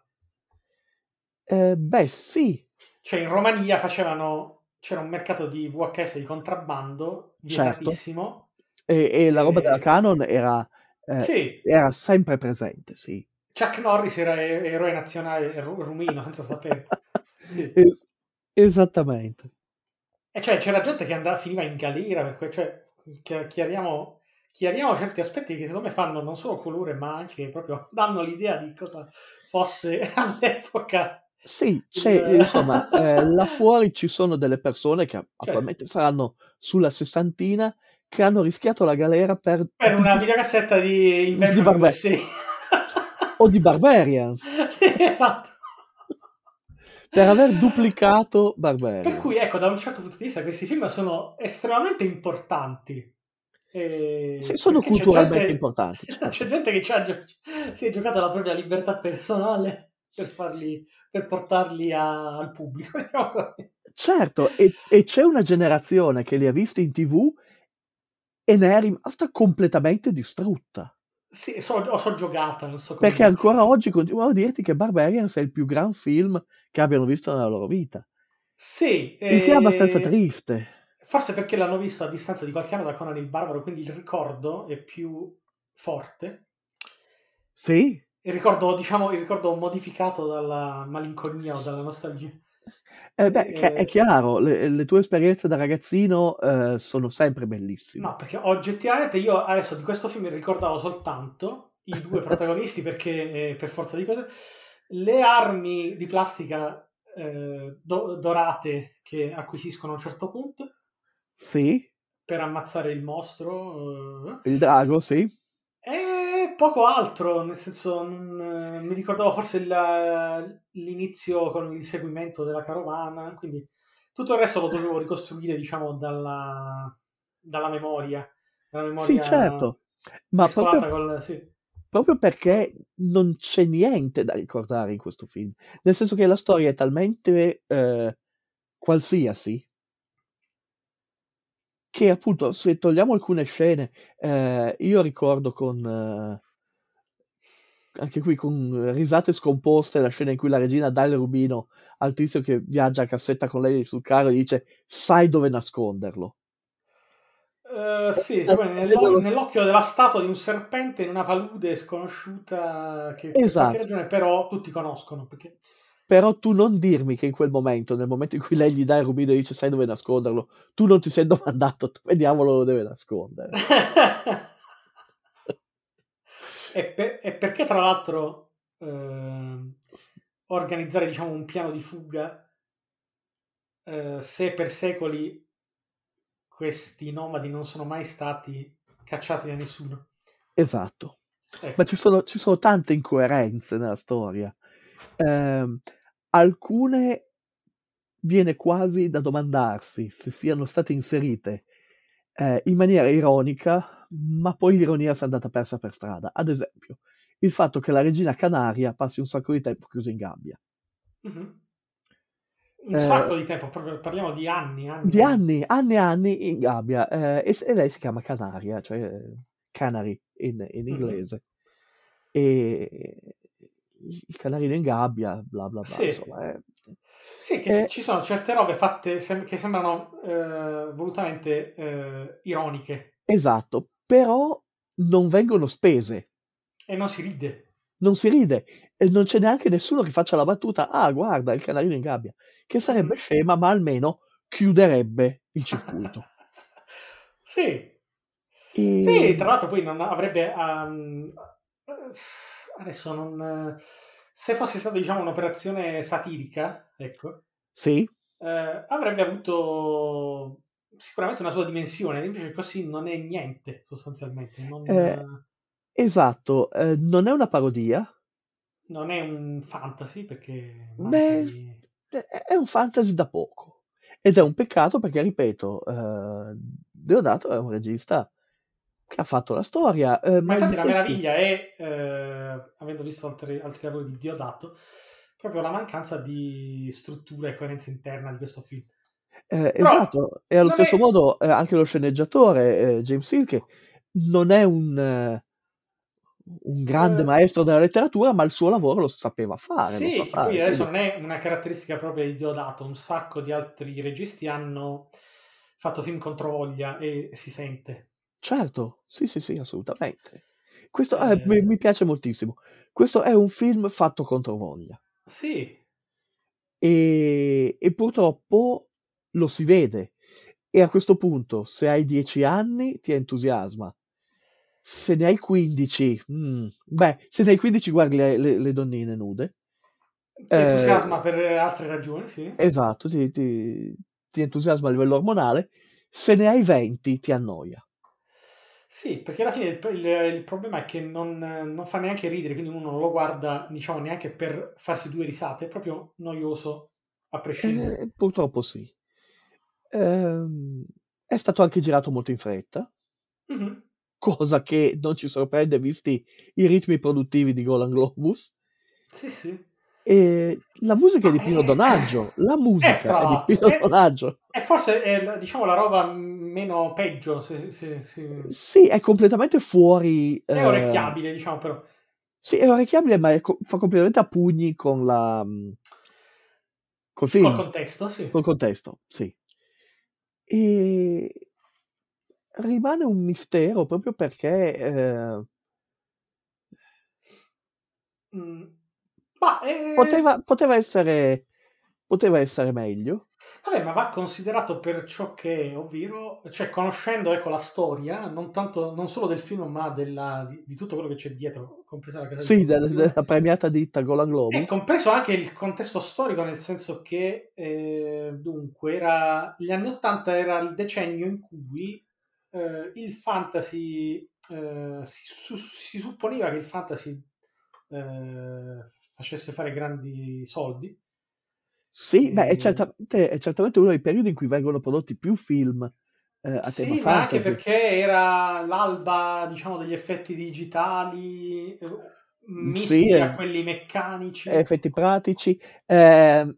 eh, beh, sì, Cioè in Romania facevano, c'era un mercato di VHS di contrabbando Certo. vietatissimo. e, e la roba Eh, della Canon era, eh, Sì, era sempre presente, sì. Chuck Norris era eroe nazionale ru- rumeno, senza sapere. Sì. Es- esattamente. E cioè c'era gente che andava, finiva in galera, per que- cioè chi- chiariamo, chiariamo certi aspetti che secondo me fanno non solo colore, ma anche proprio danno l'idea di cosa fosse all'epoca. Sì, c'è, insomma, eh, là fuori ci sono delle persone che attualmente saranno sulla sessantina che hanno rischiato la galera per, Per una videocassetta di Inventor Di. O di Barbarians sì, esatto. per aver duplicato Barbarians. Per cui, ecco, da un certo punto di vista, questi film sono estremamente importanti. E- Sì, sono perché culturalmente gente- importanti. certo. C'è gente che ci ha si è giocata la propria libertà personale per, farli, per portarli a- al pubblico. diciamo. Certo, e, e c'è una generazione che li ha visti in tv e ne è rimasta completamente distrutta. Sì, so, so giocata, non so come Perché ancora oggi continuano a dirti che Barbarians è il più gran film che abbiano visto nella loro vita. Sì, Il che è abbastanza triste. Forse perché l'hanno visto a distanza di qualche anno da Conan il Barbaro, quindi il ricordo è più forte. Sì, Il ricordo, diciamo, il ricordo modificato dalla malinconia o dalla nostalgia. Eh beh, che- è Eh, chiaro, le, le tue esperienze da ragazzino eh, sono sempre bellissime. No, perché oggettivamente io adesso di questo film ricordavo soltanto i due protagonisti perché eh, per forza di cose le armi di plastica eh, do- dorate che acquisiscono a un certo punto Sì, per ammazzare il mostro eh, il drago, sì. Poco altro, nel senso non, eh, mi ricordavo forse il- l'inizio con l'inseguimento della carovana, quindi tutto il resto lo dovevo ricostruire diciamo dalla, dalla memoria, dalla memoria Sì, certo. Ma proprio, col... Sì. proprio perché non c'è niente da ricordare in questo film. Nel senso che la storia è talmente eh, qualsiasi che appunto se togliamo alcune scene, eh, io ricordo con... eh, anche qui con risate scomposte la scena in cui la regina dà il rubino al tizio che viaggia a cassetta con lei sul carro e dice sai dove nasconderlo. Eh, sì, Eh, proprio nell'o- vedo- nell'occhio della statua di un serpente in una palude sconosciuta che per Esatto. qualche ragione però tutti conoscono perché Però tu non dirmi che in quel momento, nel momento in cui lei gli dà il rubino e dice sai dove nasconderlo, tu non ti sei domandato dove diavolo lo deve nascondere. e, per- e perché tra l'altro ehm, organizzare diciamo un piano di fuga eh, se per secoli questi nomadi non sono mai stati cacciati da nessuno Esatto. Ecco. Ma ci sono, ci sono tante incoerenze nella storia. Ehm, alcune viene quasi da domandarsi se siano state inserite eh, in maniera ironica, ma poi l'ironia si è andata persa per strada. Ad esempio, il fatto che la regina Canaria passi un sacco di tempo chiusa in gabbia. Mhm. un Eh, sacco di tempo parliamo di anni anni Di anni, anni e anni in gabbia. eh, e, e lei si chiama Canaria, cioè Canary in, in inglese. E il canarino in gabbia, bla bla bla. Sì. Insomma, eh. Sì, che Eh, ci sono certe robe fatte sem- che sembrano eh, volutamente eh, ironiche esatto, però non vengono spese, e non si ride. non si ride e non c'è neanche nessuno che faccia la battuta, ah guarda il canarino in gabbia, che sarebbe Mhm. scema ma almeno chiuderebbe il circuito. sì, E... sì, tra l'altro poi non avrebbe... ehm, adesso non... se fosse stata diciamo un'operazione satirica, ecco, Sì, eh, avrebbe avuto sicuramente una sua dimensione, invece così non è niente sostanzialmente. Non, Eh. esatto, eh, non è una parodia, non è un fantasy perché... Beh, manchi- è un fantasy da poco ed è un peccato perché, ripeto, eh, Deodato è un regista che ha fatto la storia, eh, Ma ma infatti la stessi- meraviglia è, eh, avendo visto altri, altri lavori di Diodato, proprio la mancanza di struttura e coerenza interna di questo film. Eh, Però esatto, e allo stesso è- modo eh, anche lo sceneggiatore eh, James Hill, che non è un, eh, un grande Eh. maestro della letteratura, ma il suo lavoro lo sapeva fare. Sì, sa fare, adesso quindi- non è una caratteristica propria di Diodato, un sacco di altri registi hanno fatto film contro voglia e si sente. Certo, sì, sì, sì, assolutamente. Questo eh, mi, Eh, mi piace moltissimo. Questo è un film fatto contro voglia sì, e, e purtroppo lo si vede. E a questo punto, se hai 10 anni, ti entusiasma. Se ne hai 15, mm, beh, se ne hai 15 guardi le, le- le donnine nude. ti Eh, entusiasma per altre ragioni, sì. esatto, ti, ti- ti entusiasma a livello ormonale. Se ne hai 20, ti annoia. Sì, perché alla fine il, il- il problema è che non, non fa neanche ridere, quindi uno non lo guarda, diciamo, neanche per farsi due risate, è proprio noioso a prescindere. Eh, purtroppo sì. Ehm, è stato anche girato molto in fretta, Mhm. cosa che non ci sorprende visti i ritmi produttivi di Golan Globus. Sì, sì. E la musica è di Pino Donaggio, la Eh, musica tra è di Pino è- Donaggio. E forse è, diciamo, la roba meno peggio, se, se- se- Sì, è completamente fuori. è eh, orecchiabile, diciamo, però. sì, è orecchiabile, ma co- fa completamente a pugni con la. mm, col film, Col contesto, sì. col contesto, sì. E rimane un mistero proprio perché. eh, Mm. Ma, eh, poteva, poteva essere. Poteva essere meglio. Vabbè, ma va considerato per ciò che è, ovvero, cioè conoscendo ecco, la storia, non, tanto, non solo del film, ma della- di, di tutto quello che c'è dietro, compresa la casa Sì, di del- produzione. della premiata ditta Golan E Globus. compreso anche il contesto storico, nel senso che eh, dunque era, gli anni Ottanta era il decennio in cui eh, il fantasy eh, si, su- si supponeva che il fantasy eh, facesse fare grandi soldi. Sì, beh, è E- certamente, è certamente uno dei periodi in cui vengono prodotti più film eh, a tema Sì, ma anche fantasy. perché era l'alba, diciamo, degli effetti digitali eh, misti Sì, a eh, quelli meccanici. effetti pratici. eh,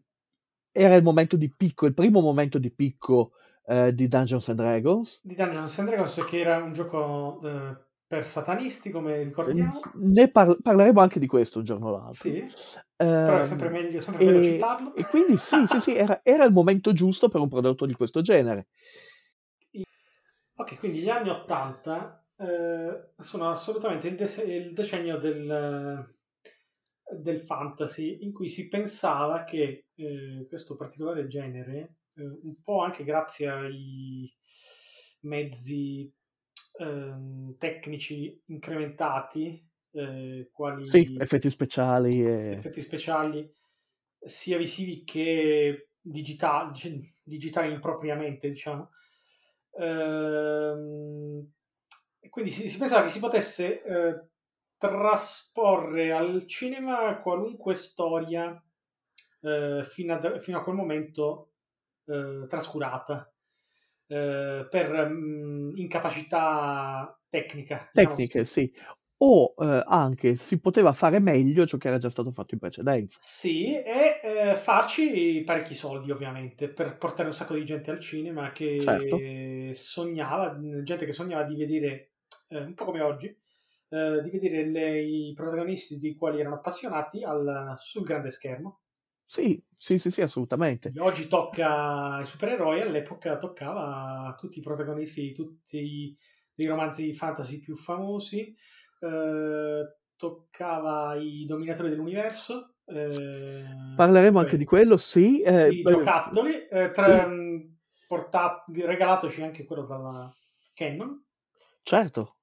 era il momento di picco, il primo momento di picco eh, di Dungeons and Dragons. Di Dungeons and Dragons, che era un gioco eh, per satanisti, come ricordiamo. Ne par- parleremo anche di questo un giorno o l'altro. Sì, però è Ehm, sempre meglio, sempre e, citarlo. e quindi sì, sì, sì, era, era il momento giusto per un prodotto di questo genere. Ok, quindi gli anni 80 eh, sono assolutamente il, dese- il decennio del, del fantasy in cui si pensava che eh, questo particolare genere, eh, un po' anche grazie ai mezzi ehm, tecnici incrementati, eh, quali Sì, effetti speciali. E... effetti speciali sia visivi che digitali, digitali impropriamente, diciamo. Ehm, e quindi si, si pensava che si potesse eh, trasporre al cinema qualunque storia eh, fino, a, fino a quel momento eh, trascurata eh, per mm, incapacità tecnica. diciamo. Tecniche, sì. O eh, anche si poteva fare meglio ciò che era già stato fatto in precedenza. Sì, e eh, farci parecchi soldi ovviamente per portare un sacco di gente al cinema che Certo. sognava, gente che sognava di vedere, eh, un po' come oggi, eh, di vedere le- i protagonisti di quali erano appassionati al- sul grande schermo. Sì, sì, sì, sì, assolutamente. Oggi tocca ai supereroi, all'epoca toccava a tutti i protagonisti di tutti i romanzi fantasy più famosi, eh, toccava i dominatori dell'universo. eh, Parleremo anche di quello, sì. eh, i beh, giocattoli, eh, tra- mh, portat- regalatoci anche quello dalla Canon. certo.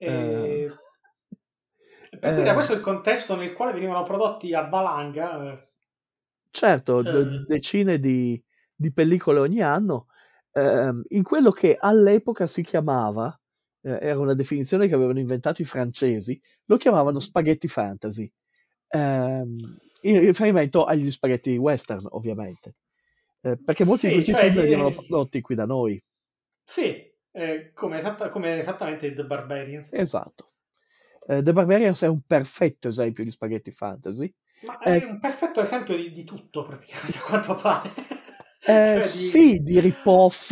E... Eh, Per cui era eh, questo il contesto nel quale venivano prodotti a valanga. Eh, certo, de- eh, decine di, di pellicole ogni anno, ehm, in quello che all'epoca si chiamava, eh, era una definizione che avevano inventato i francesi, lo chiamavano spaghetti fantasy, ehm, in riferimento agli spaghetti western, ovviamente, Eh, perché molti di Sì, questi cioè, film venivano prodotti qui da noi. sì, eh, come, esatta- come esattamente The Barbarians. Esatto. Eh, The Barbarians è un perfetto esempio di spaghetti fantasy. Ma è Eh, un perfetto esempio di, di tutto, praticamente, a quanto pare. eh, Cioè, di- sì, di rip-off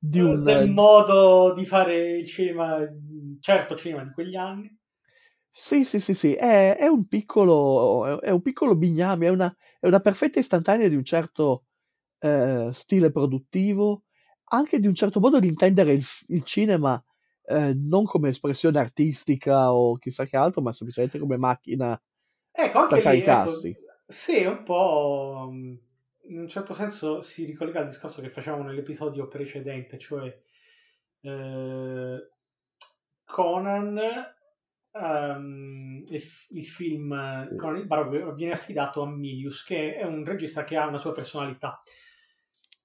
di un... del modo di fare il cinema, certo cinema di quegli anni. Sì, sì, sì, sì, è, è un piccolo, è un piccolo bigname, è una, è una perfetta istantanea di un certo eh, stile produttivo, anche di un certo modo di intendere il, il cinema eh, non come espressione artistica o chissà che altro, ma semplicemente come macchina Ecco, anche lì, i ecco, cassi. sì, un po', mh, in un certo senso si ricollega al discorso che facevamo nell'episodio precedente, cioè eh, Conan, ehm, il, il film Conan il Barbaro viene affidato a Milius, che è un regista che ha una sua personalità.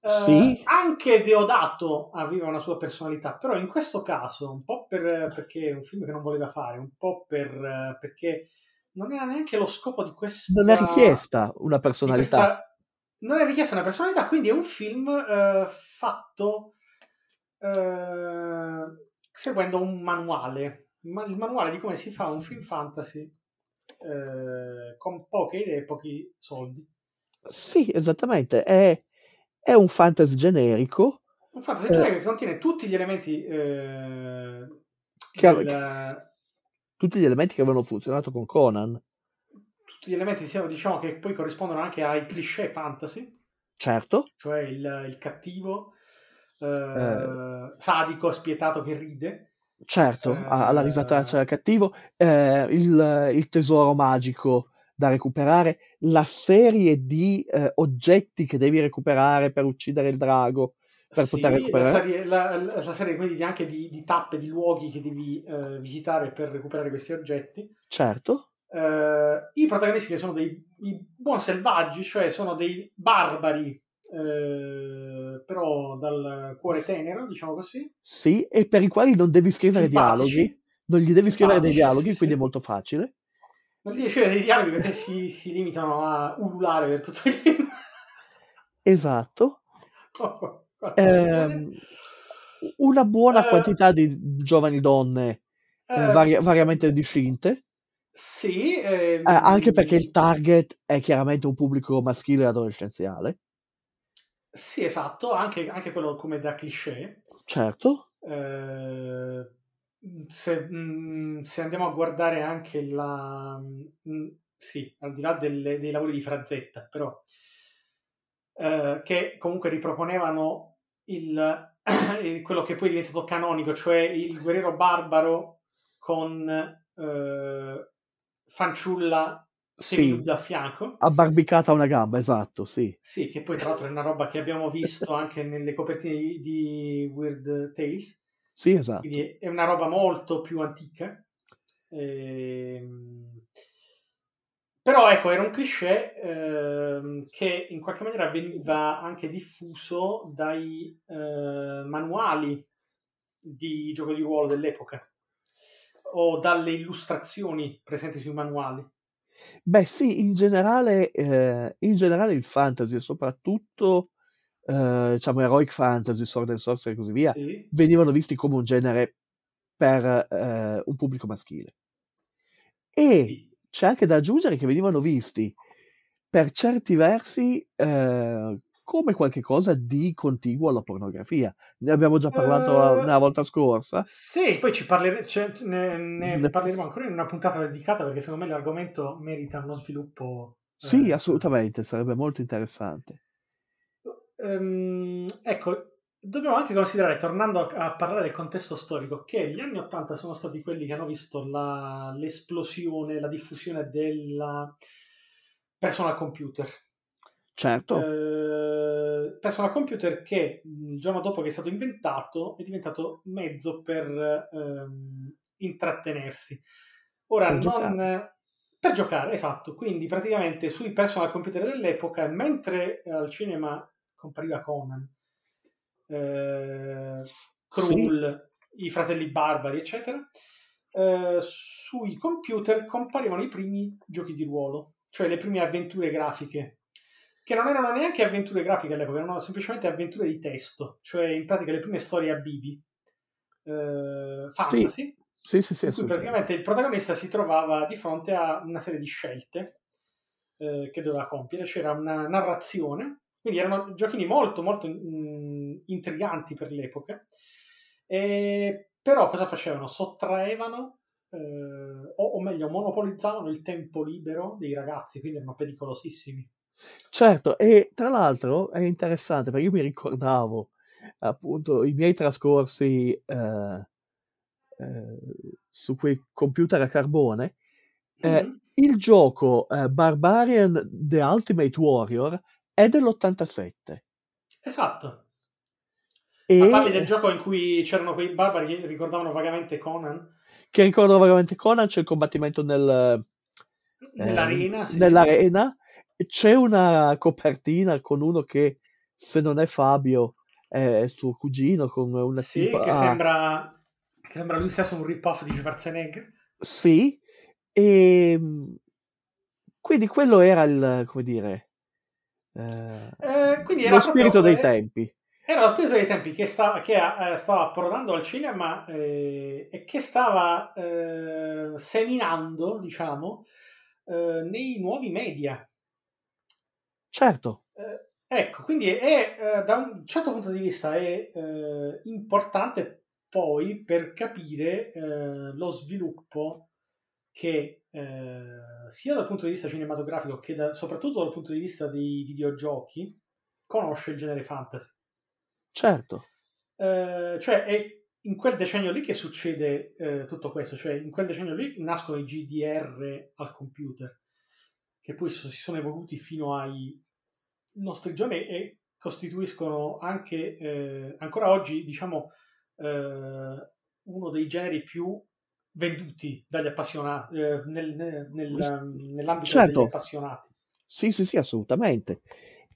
Eh, Sì. Anche Deodato aveva una sua personalità, però in questo caso, un po' per, perché è un film che non voleva fare, un po' per, perché non era neanche lo scopo di questa... Non è richiesta una personalità. questa- non è richiesta una personalità, quindi è un film eh, fatto eh, seguendo un manuale, Ma- il manuale di come si fa un film fantasy eh, con poche idee e pochi soldi. Sì, esattamente. È, è un fantasy generico Un fantasy Eh. generico che contiene tutti gli elementi eh, Che- del- tutti gli elementi che avevano funzionato con Conan. tutti gli elementi diciamo, che poi corrispondono anche ai cliché fantasy, Certo, cioè il, il cattivo eh, Eh. sadico, spietato che ride. certo, Eh. alla risataccia del cattivo, eh, il, il tesoro magico da recuperare, la serie di eh, oggetti che devi recuperare per uccidere il drago, per Sì, poter la recuperare. serie, la, la- la serie quindi di- anche di, di tappe, di luoghi che devi eh, visitare per recuperare questi oggetti. Certo, Eh, I protagonisti che sono dei buon selvaggi, cioè sono dei barbari, eh, però dal cuore tenero, diciamo così. sì, e per i quali non devi scrivere Simpatici. dialoghi, non gli devi scrivere dei dialoghi, sì, quindi sì. è molto facile. Non gli scrivere dei dialoghi perché si, si limitano a ululare per tutto il film. Esatto. Ehm, una buona Eh. quantità di giovani donne eh, Eh, vari- variamente distinte, Sì, ehm, eh, anche perché il target è chiaramente un pubblico maschile e adolescenziale, Sì, esatto, anche, anche quello come da cliché. certo, Eh, se, mm, se andiamo a guardare anche la... mm, sì, al di là delle- dei lavori di Frazetta, però, eh, che comunque riproponevano il, quello che poi è diventato canonico, cioè il guerriero barbaro con eh, fanciulla sì, seminuda a fianco. abbarbicata a una gamba, esatto, sì, Sì, che poi tra l'altro è una roba che abbiamo visto anche nelle copertine di, di Weird Tales. sì, esatto, Quindi è una roba molto più antica. Ehm, Però ecco, era un cliché ehm, che in qualche maniera veniva anche diffuso dai eh, manuali di gioco di ruolo dell'epoca o dalle illustrazioni presenti sui manuali. Beh, sì, in generale, eh, in generale il fantasy, e soprattutto, eh, diciamo, heroic fantasy, sword and sorcery e così via, Sì. venivano visti come un genere per eh, un pubblico maschile. E Sì. C'è anche da aggiungere che venivano visti per certi versi eh, come qualche cosa di contiguo alla pornografia. Ne abbiamo già parlato Eh, la volta scorsa. Sì, poi ci parlere- cioè, ne, ne Ne- parleremo ancora in una puntata dedicata perché secondo me l'argomento merita uno sviluppo. Sì, eh, assolutamente, sarebbe molto interessante. Ehm, ecco, dobbiamo anche considerare, tornando a, a parlare del contesto storico, che gli anni 80 sono stati quelli che hanno visto la- l'esplosione, la diffusione della personal computer. Certo, Eh, personal computer che mh, il giorno dopo che è stato inventato è diventato mezzo per ehm, intrattenersi. Ora, Per non giocare. per giocare, esatto. Quindi praticamente sui personal computer dell'epoca, mentre al cinema compariva Conan, eh, Krull, i fratelli barbari, eccetera, eh, sui computer comparivano i primi giochi di ruolo, cioè le prime avventure grafiche che non erano neanche avventure grafiche all'epoca, erano semplicemente avventure di testo, cioè in pratica le prime storie a bivi, eh, fantasy, sì, sì, sì, in cui assolutamente. praticamente il protagonista si trovava di fronte a una serie di scelte eh, che doveva compiere, c'era una narrazione, quindi erano giochini molto, molto mm, intriganti per l'epoca, e, però cosa facevano? Sottraevano, eh, o, o meglio, monopolizzavano il tempo libero dei ragazzi, quindi erano pericolosissimi. Certo, e tra l'altro è interessante perché io mi ricordavo appunto i miei trascorsi eh, eh, su quei computer a carbone, Mhm. il gioco eh, Barbarian The Ultimate Warrior è dell'87 Esatto. e Ma parli del gioco in cui c'erano quei barbari che ricordavano vagamente Conan che ricordo vagamente Conan, c'è il combattimento nel, nell'arena. sì. nell'arena, c'è una copertina con uno che se non è Fabio è suo cugino con una Sì, tipa- che sembra, che sembra lui stesso un rip-off di Schwarzenegger. Sì, e quindi quello era il, come dire, eh, Eh, quindi era lo spirito dei eh, tempi. Era lo spirito dei tempi che, sta- che, eh, stava approdando al cinema eh, e che stava eh, seminando, diciamo, nei nuovi media. Certo, ecco, quindi è, da un certo punto di vista è importante poi per capire lo sviluppo che eh, sia dal punto di vista cinematografico che da- soprattutto dal punto di vista dei videogiochi conosce il genere fantasy. certo, Eh, cioè è in quel decennio lì che succede eh, tutto questo, cioè in quel decennio lì nascono i GDR al computer, che poi si sono evoluti fino ai nostri giorni e costituiscono anche eh, ancora oggi, diciamo, eh, uno dei generi più venduti dagli appassionati eh, nel- nel- nel- nell'ambito Certo. degli appassionati. sì, sì, sì, assolutamente.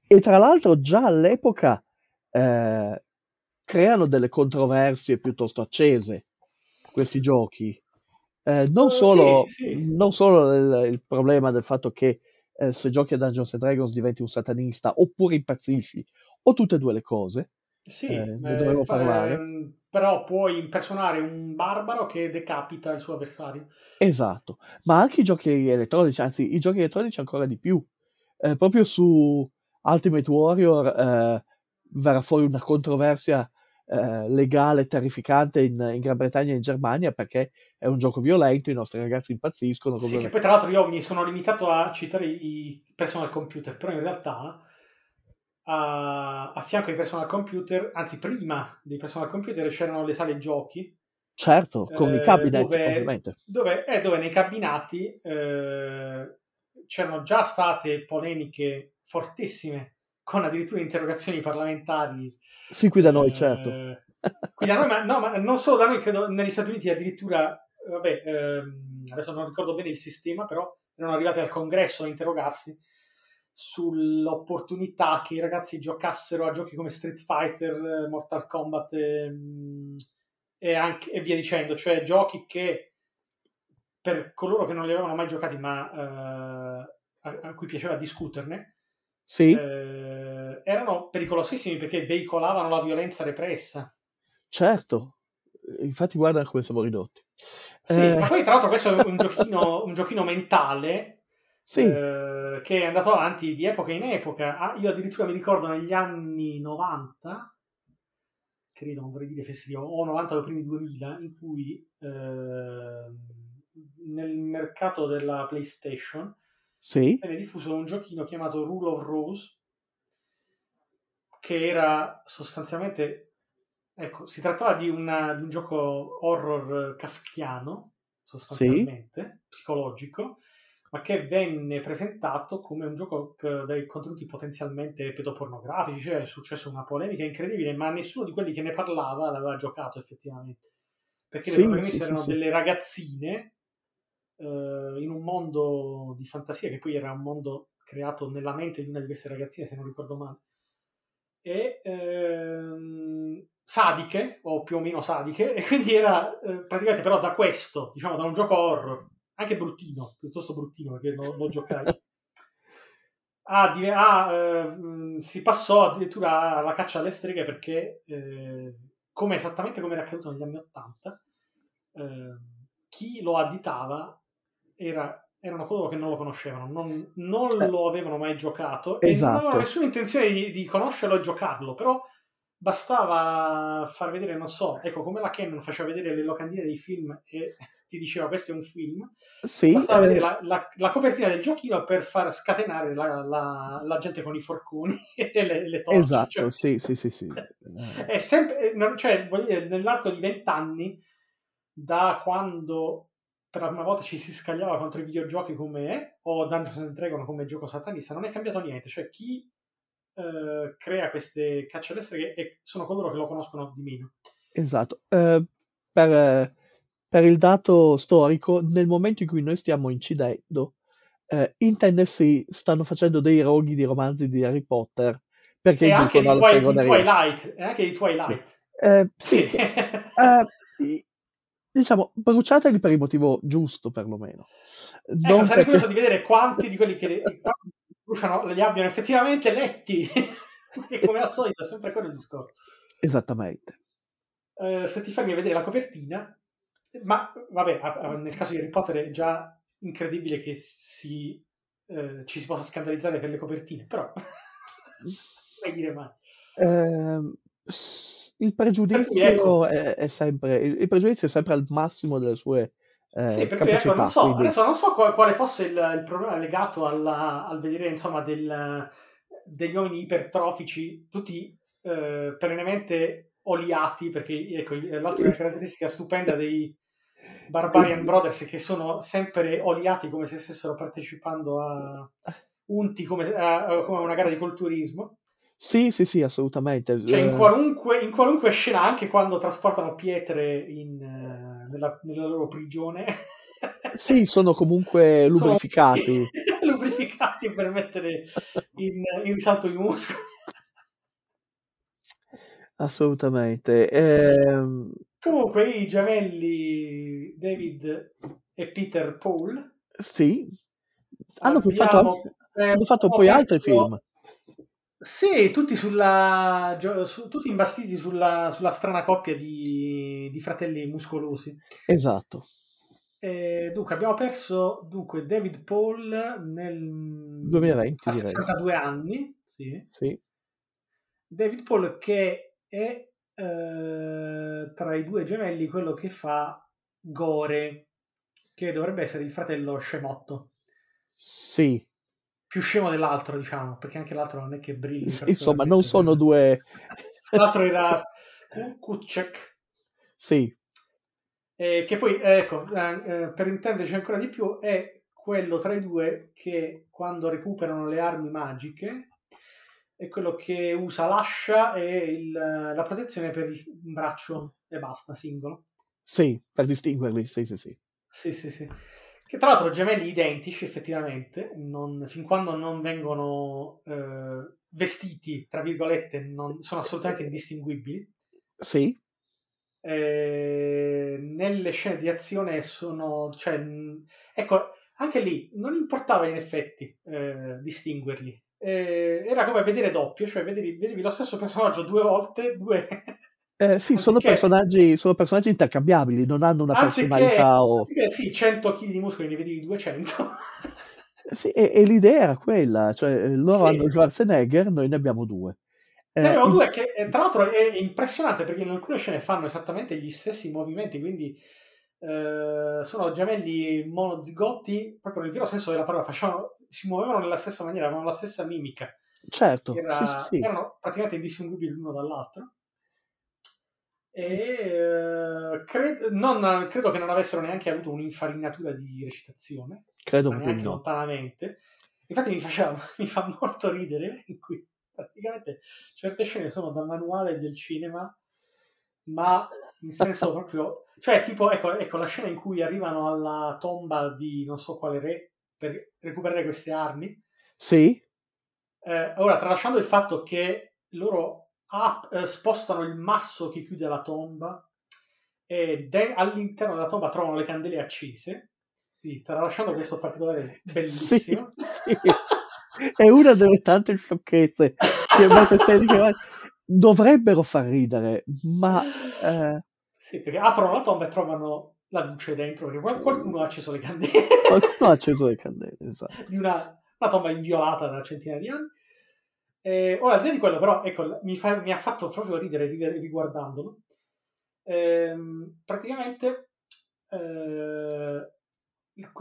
E tra l'altro già all'epoca eh, creano delle controversie piuttosto accese questi giochi. Eh, non, Eh, solo, sì, sì. non solo il, il problema del fatto che eh, se giochi a Dungeons and Dragons diventi un satanista oppure impazzisci, o tutte e due le cose. Sì, Eh, ne eh, dovevo fa- parlare. ehm, però puoi impersonare un barbaro che decapita il suo avversario. Esatto, ma anche i giochi elettronici, anzi i giochi elettronici ancora di più. Eh, proprio su Ultimate Warrior eh, verrà fuori una controversia eh, legale terrificante in, in Gran Bretagna e in Germania perché è un gioco violento, i nostri ragazzi impazziscono. Sì, che poi tra l'altro io mi sono limitato a citare i personal computer, però in realtà a, a fianco ai personal computer, anzi prima dei personal computer c'erano le sale giochi, Certo, con i eh, cabinet dove- ovviamente. dove, eh, dove nei cabinati eh, c'erano già state polemiche fortissime, con addirittura interrogazioni parlamentari Sì, qui da noi, Eh, certo. qui da noi, ma, no, ma non solo da noi, credo negli Stati Uniti addirittura, eh, vabbè, ehm, adesso non ricordo bene il sistema, però erano arrivati al congresso a interrogarsi sull'opportunità che i ragazzi giocassero a giochi come Street Fighter, Mortal Kombat ehm, e, anche- e via dicendo, cioè giochi che per coloro che non li avevano mai giocati ma eh, a, a cui piaceva discuterne, Sì, eh, erano pericolosissimi perché veicolavano la violenza repressa. certo. Infatti guarda come siamo ridotti. Sì, Eh, ma poi tra l'altro questo è un giochino, un giochino mentale sì, eh, che è andato avanti di epoca in epoca. Ah, io addirittura mi ricordo negli anni 90, credo, non vorrei dire festivo, o 90 o primi 2000, in cui eh, nel mercato della PlayStation sì, venne diffuso un giochino chiamato Rule of Rose che era sostanzialmente ecco, si trattava di, una- di un gioco horror kafkiano sostanzialmente, psicologico ma che venne presentato come un gioco che- dai contenuti potenzialmente pedopornografici cioè è successa una polemica incredibile ma nessuno di quelli che ne parlava l'aveva giocato effettivamente perché Sì, le protagoniste sì, erano sì. delle ragazzine eh, in un mondo di fantasia che poi era un mondo creato nella mente di una di queste ragazzine, se non ricordo male, e ehm, sadiche, o più o meno sadiche, e quindi era eh, praticamente però da questo, diciamo da un gioco horror, anche bruttino, piuttosto bruttino perché lo, lo giocai, a dive- a, eh, si passò addirittura alla caccia alle streghe perché, eh, come esattamente come era accaduto negli anni Ottanta, eh, chi lo additava era- erano coloro che non lo conoscevano, non, non Eh. lo avevano mai giocato e non Esatto. avevano nessuna intenzione di, di conoscerlo e giocarlo, però bastava far vedere, non so, ecco come la Canon faceva vedere le locandine dei film e ti diceva questo è un film, sì, bastava eh, vedere la, la- la copertina del giochino per far scatenare la, la- gente con i forconi e le, le torce. esatto, cioè- sì, sì, sì, sì. Eh, è sempre, eh, cioè, voglio dire, nell'arco di vent'anni da quando per la prima volta ci si scagliava contro i videogiochi come o Dungeons and Dragons come gioco satanista, non è cambiato niente. Cioè, chi eh, crea queste cacce alle streghe e sono coloro che lo conoscono di meno. Esatto. Eh, per, per il dato storico, nel momento in cui noi stiamo incidendo, eh, in Tennessee stanno facendo dei roghi di romanzi di Harry Potter perché e anche di, Twi- di. Twilight, e anche di Twilight. Eh, sì, Sì. eh, diciamo, bruciateli per il motivo giusto, perlomeno. Ecco, Non sarei perché- curioso di vedere quanti di quelli che quanti bruciano li abbiano effettivamente letti. Perché come al solito è sempre quello il discorso. Esattamente. Eh, se ti fermi a vedere la copertina, ma vabbè, a- a- nel caso di Harry Potter è già incredibile che si, eh, ci si possa scandalizzare per le copertine, però mai dire mai. S- il pregiudizio ecco. è, è sempre il, il pregiudizio è sempre al massimo delle sue eh, Sì, per cui capacità. ecco, non so, quindi- adesso non so qual- quale fosse il, il problema legato alla- al vedere insomma del- degli uomini ipertrofici, tutti eh, perennemente oliati, perché ecco, l'altra caratteristica stupenda dei Barbarian Brothers che sono sempre oliati come se stessero partecipando a unti come a, come una gara di culturismo. Sì, sì, sì, assolutamente. Cioè, in Eh, qualunque, in qualunque scena, anche quando trasportano pietre in, nella, nella loro prigione, sì, sono comunque sono lubrificati. lubrificati per mettere in, in risalto i muscoli. Assolutamente. Ehm, Comunque, i gemelli David e Peter Paul sì, hanno fatto, hanno fatto poi altri film. Sì, tutti, sulla, su- tutti imbastiti sulla, sulla strana coppia di, di fratelli muscolosi. Esatto. Eh, dunque, abbiamo perso dunque, David Paul nel 2020, a direi. 62 anni. Sì. Sì, David Paul che è eh, tra i due gemelli quello che fa Gore, che dovrebbe essere il fratello scemotto. sì. Più scemo dell'altro, diciamo, perché anche l'altro non è che brilli. Insomma, non sono due... L'altro era Ku- Kucek, Sì, eh, che poi, ecco, eh, eh, per intenderci ancora di più, è quello tra i due che quando recuperano le armi magiche è quello che usa l'ascia e il- la protezione per il braccio e basta, singolo. sì, per distinguerli, sì, sì, sì. Sì, sì, sì. Che tra l'altro gemelli identici, effettivamente, non- fin quando non vengono eh, vestiti, tra virgolette, non, sono assolutamente indistinguibili. Sì, Eh, nelle scene di azione sono, cioè, ecco, anche lì non importava in effetti eh, distinguerli. Eh, era come vedere doppio, cioè vedevi, vedevi lo stesso personaggio due volte, due... Eh, sì, sono personaggi, sono personaggi intercambiabili, non hanno una anziché, personalità o... anziché, sì, 100 kg di muscoli ne vedevi 200. Sì, e, e l'idea era quella, cioè eh, loro Sì. hanno Schwarzenegger, noi ne abbiamo due. Eh, Ne abbiamo due che eh, tra l'altro è impressionante perché in alcune scene fanno esattamente gli stessi movimenti, quindi eh, sono gemelli monozigotti, proprio nel vero senso della parola, facevano, si muovevano nella stessa maniera, avevano la stessa mimica, Certo, era- sì, sì. erano praticamente indistinguibili l'uno dall'altro. E eh, cre- non- credo che non avessero neanche avuto un'infarinatura di recitazione, credo proprio no. lontanamente. Infatti mi, faceva, mi fa molto ridere in cui praticamente certe scene sono da manuale del cinema, ma in senso proprio... Cioè, tipo, ecco, ecco, la scena in cui arrivano alla tomba di non so quale re per recuperare queste armi. Sì, Eh, ora, tralasciando il fatto che loro eh, spostano il masso che chiude la tomba e de- all'interno della tomba trovano le candele accese, quindi tralasciando questo particolare bellissimo. sì. è una delle tante sciocchezze che che dovrebbero far ridere, ma eh, Sì, perché aprono la tomba e trovano la luce dentro, perché qual- qualcuno ha acceso le candele qualcuno ha acceso le candele, esatto. di una, una tomba inviolata da centinaia di anni. Eh, ora, al di là di quello, però, ecco, mi, fa- mi ha fatto proprio ridere ri- riguardandolo. Ehm, praticamente eh,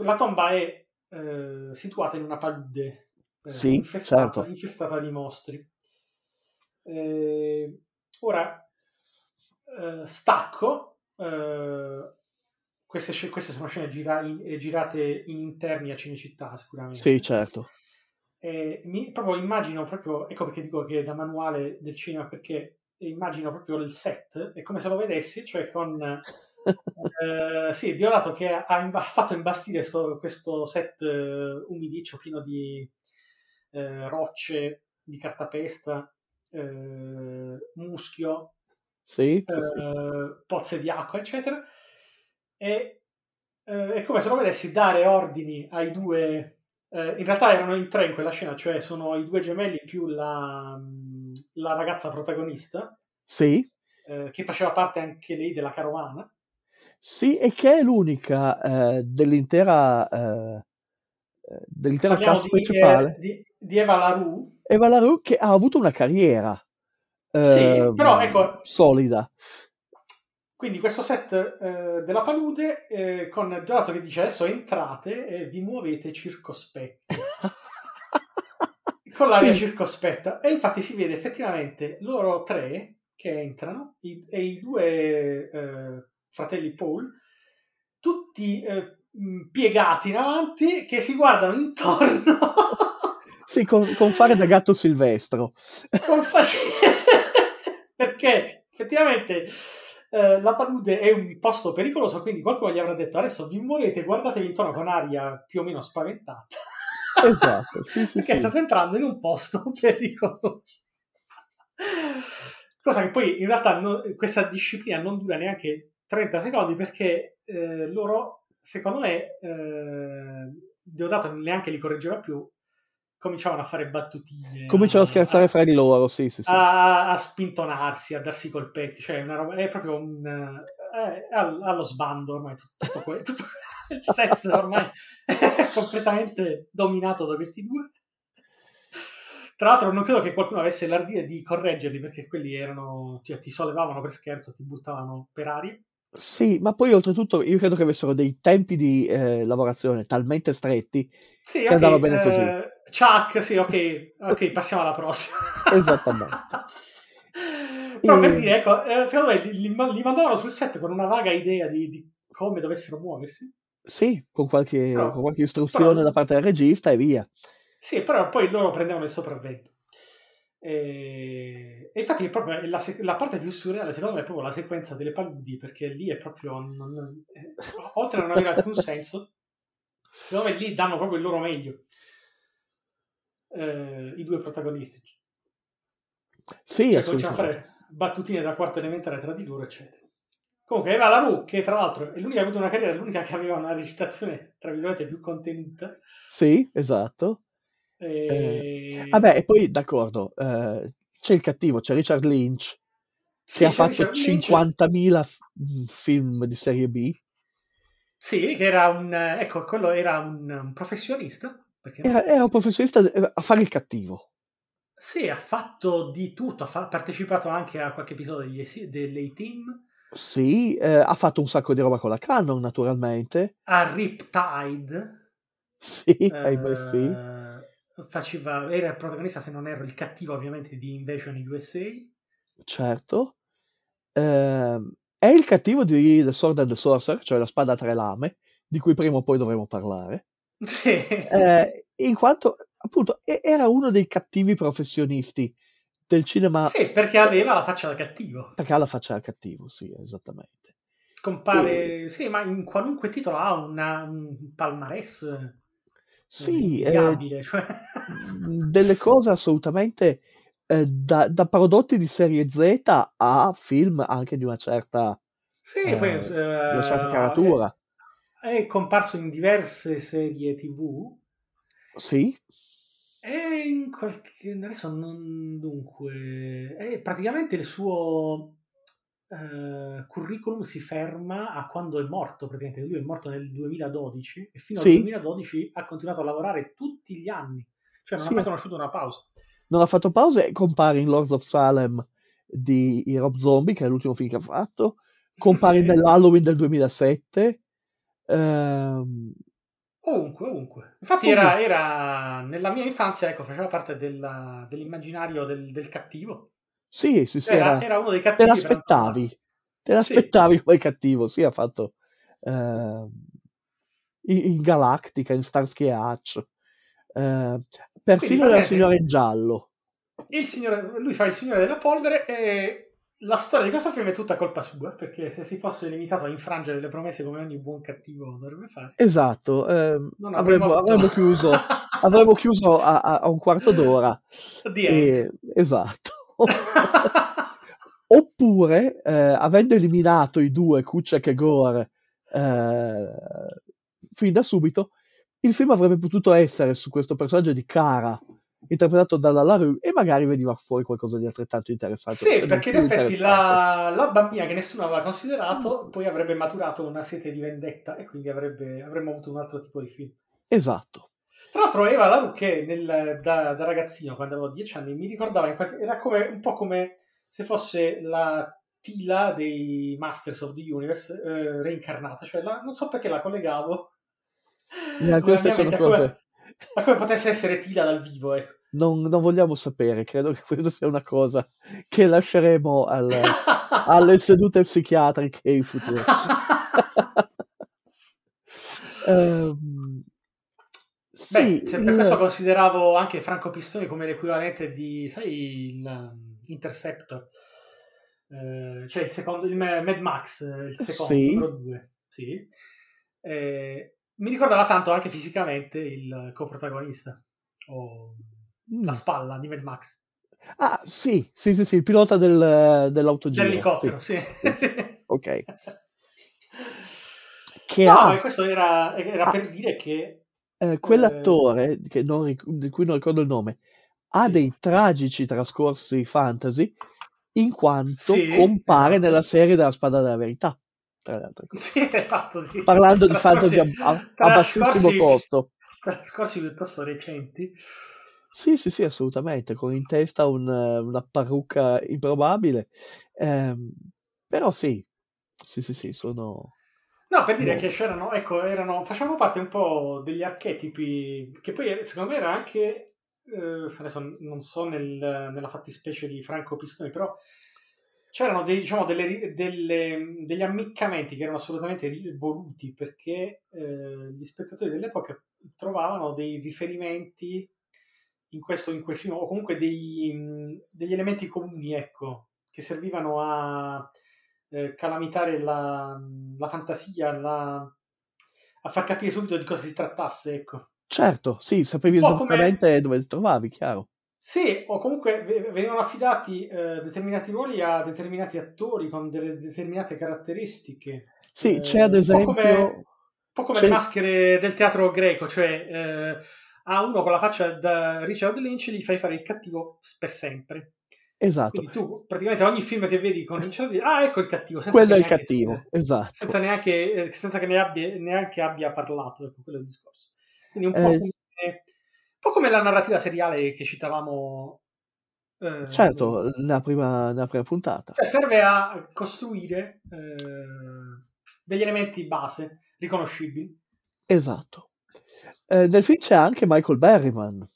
la tomba è eh, situata in una palude eh, Sì, infestata, certo. infestata di mostri. Eh, ora, eh, Stacco, eh, queste, queste sono scene gira- in- eh, girate in interni a Cinecittà, sicuramente. Sì, certo. E mi, proprio immagino proprio, ecco perché dico che è da manuale del cinema, perché immagino proprio il set, è come se lo vedessi, cioè con... eh, sì, Diodato che ha imba- fatto imbastire sto- questo set eh, umidiccio pieno di eh, rocce, di cartapesta, eh, muschio, Sì, sì, sì. eh, pozze di acqua, eccetera. E eh, è come se lo vedessi dare ordini ai due. Eh, in realtà erano in tre in quella scena, cioè sono i due gemelli più la, mm, la ragazza protagonista, Sì, eh, che faceva parte anche lei della carovana. sì, e che è l'unica eh, dell'intera, eh, eh, dell'intero Parliamo cast di, principale, di, di Eva LaRue. Eva LaRue, che ha avuto una carriera Sì, però ecco, solida. Quindi questo set eh, della palude eh, con Donato che dice adesso entrate e vi muovete circospetti. con l'aria Sì. circospetta. E infatti si vede effettivamente loro tre che entrano i- e i due eh, fratelli Paul, tutti eh, piegati in avanti, che si guardano intorno. Sì, con, con fare da gatto silvestro. con fa-. Perché effettivamente eh, la palude è un posto pericoloso, quindi qualcuno gli avrà detto adesso vi muovete, guardatevi intorno con aria più o meno spaventata. Esatto, sì, sì, Perché sì. state entrando in un posto pericoloso. Cosa che poi in realtà no- questa disciplina non dura neanche 30 secondi perché eh, loro, secondo me, eh, Deodato neanche li correggeva più, cominciavano a fare battutine. Cominciano a scherzare fra di loro, sì, sì, sì. a, a spintonarsi, a darsi i colpetti, cioè una roba, è proprio un... eh, all- allo sbando ormai tutto, que- tutto il set ormai è completamente dominato da questi due. Tra l'altro non credo che qualcuno avesse l'ardire di correggerli perché quelli erano, cioè, ti sollevavano per scherzo, ti buttavano per aria. Sì, ma poi oltretutto io credo che avessero dei tempi di eh, lavorazione talmente stretti Sì, che ok, andava bene così. eh, Chuck, sì, ok, ok, passiamo alla prossima. Esattamente. Però per dire, ecco, eh, secondo me li, li ma- li mandavano sul set con una vaga idea di, di come dovessero muoversi. Sì, con qualche, Però- con qualche istruzione però- da parte del regista e via. Sì, però poi loro prendevano il sopravvento. E, e infatti proprio la, la parte più surreale, secondo me, è proprio la sequenza delle paludi, perché lì è proprio, non- non- eh, oltre a non avere alcun senso, secondo me lì danno proprio il loro meglio. Eh, I due protagonisti. Sì, Cioè, cominciano a fare battutine da quarto elementare tra di loro, eccetera. Comunque, Eva Laru, che tra l'altro è l'unica che ha avuto una carriera, è l'unica che aveva una recitazione, tra virgolette, più contenuta. Sì, esatto. E... Vabbè, e poi d'accordo, eh, c'è il cattivo, c'è Richard Lynch, che Sì, ha fatto Richard Lynch. 50.000 f- mm, film di serie B. Sì, che era un... Ecco, quello era un, un professionista. Perché? Era, era un professionista a fare il cattivo. Sì, ha fatto di tutto, ha fa- partecipato anche a qualche episodio degli, delle team Sì, eh, ha fatto un sacco di roba con la Canon, naturalmente. a Riptide. Sì, ahimè sì. eh, faceva, era il protagonista, se non erro, il cattivo ovviamente di Invasion USA. Certo. Ehm, è il cattivo di The Sword and the Sorcerer, cioè la spada a tre lame, di cui prima o poi dovremo parlare. Sì. Eh, in quanto, appunto, e- era uno dei cattivi professionisti del cinema, Sì, perché aveva la faccia da cattivo. perché ha la faccia da cattivo, sì, esattamente. Compare, sì, ma in qualunque titolo ha una- un palmarès eh, Sì, eh, cioè. delle cose assolutamente eh, da, da prodotti di serie Z a film anche di una certa, Sì, eh, poi una certa eh, caratura. È, comparso in diverse serie TV Sì, e in qualche adesso non dunque è praticamente il suo eh, curriculum si ferma a quando è morto praticamente lui è morto nel 2012 e fino Sì. al 2012 ha continuato a lavorare tutti gli anni cioè non Sì. ha mai conosciuto una pausa non ha fatto pause e compare in Lords of Salem di Rob Zombie, che è l'ultimo film che ha fatto, compare Sì. nell'Halloween del 2007. Ehm, Ovunque, ovunque. Infatti era, era nella mia infanzia, ecco, faceva parte della- dell'immaginario del, del cattivo. sì, sì, sì, Era, era- uno dei te cattivi. per l'aspettavi, te Sì. l'aspettavi come cattivo, sì, ha fatto, ehm, in, in Galactica, in Starsky e Hutch, eh, persino la praticamente- signora in giallo. Il signore, lui fa il signore della polvere e la storia di questo film è tutta colpa sua, perché se si fosse limitato a infrangere le promesse come ogni buon cattivo dovrebbe fare, Esatto, ehm, avremmo, avremmo chiuso, avremmo chiuso a, a- un quarto d'ora. E- esatto. Oppure, eh, avendo eliminato i due Kuciak e Gore eh, fin da subito, il film avrebbe potuto essere su questo personaggio di Cara, interpretato dalla LaRue, e magari veniva fuori qualcosa di altrettanto interessante. Sì, perché in effetti la, la bambina che nessuno aveva considerato poi avrebbe maturato una sete di vendetta e quindi avrebbe- avremmo avuto un altro tipo di film. Esatto. Tra l'altro Eva Laru che nel- da, da ragazzino, quando avevo dieci anni, mi ricordava, qualche- era come, un po' come se fosse la Tila dei Masters of the Universe eh, reincarnata, cioè la- non so perché la collegavo nella queste sono cose- a come potesse essere Tila dal vivo, ecco. Non, non vogliamo sapere, credo che questa sia una cosa che lasceremo al- alle sedute psichiatriche in futuro. Ehm, Beh, sì, se per il- questo consideravo anche Franco Pistoni come l'equivalente di, sai, il um, Interceptor, Eh, cioè il secondo, il Ma- Mad Max, eh, il secondo, Sì. numero due, sì. Eh, mi ricordava tanto anche fisicamente il coprotagonista, o Mm. la spalla di Mad Max, Ah, sì, sì, sì, sì, il pilota del, dell'autogiro. l'elicottero, sì. sì. sì. Ok. Che No, ha questo era, era Ah. per dire che eh, quell'attore che non ric- di cui non ricordo il nome, ha dei tragici trascorsi fantasy in quanto compare esatto. nella serie della Spada della Verità, tra le altre cose. sì, esatto, sì. Parlando di fantasy a, a- a bassissimo costo. trascorsi piuttosto recenti. Sì, sì, sì, assolutamente, con in testa un, eh, una parrucca improbabile. Ehm, però sì, sì, sì, sì, sono... No, per dire No. che c'erano, ecco, erano, facevano parte un po' degli archetipi che poi secondo me era anche, eh, adesso non so nel- nella fattispecie di Franco Pistoni, però c'erano dei, diciamo, delle delle- degli ammiccamenti che erano assolutamente voluti perché eh, gli spettatori dell'epoca trovavano dei riferimenti in questo, in quel film, o comunque dei, degli elementi comuni, ecco, che servivano a eh, calamitare la, la fantasia, la- a far capire subito di cosa si trattasse, ecco. Certo, sì, sapevi po' come- esattamente dove li trovavi, chiaro. Sì, o comunque ve- venivano affidati eh, determinati ruoli a determinati attori con delle determinate caratteristiche. Sì, Eh, c'è ad un po' come- esempio... Un po' come le maschere del teatro greco, cioè eh, a uno con la faccia da Richard Lynch gli fai fare il cattivo per sempre. Esatto, Quindi tu praticamente ogni film che vedi con Richard Lynch, ah ecco il cattivo, senza quello è il cattivo, si- esatto. senza neanche, eh, senza che ne abbia, neanche abbia parlato, ecco, quello è il discorso. Quindi un po' Eh, po' come la narrativa seriale che citavamo. eh, Certo, nella prima, nella prima puntata. cioè serve a costruire eh, degli elementi base riconoscibili. Esatto. Eh, nel film c'è anche Michael Berryman.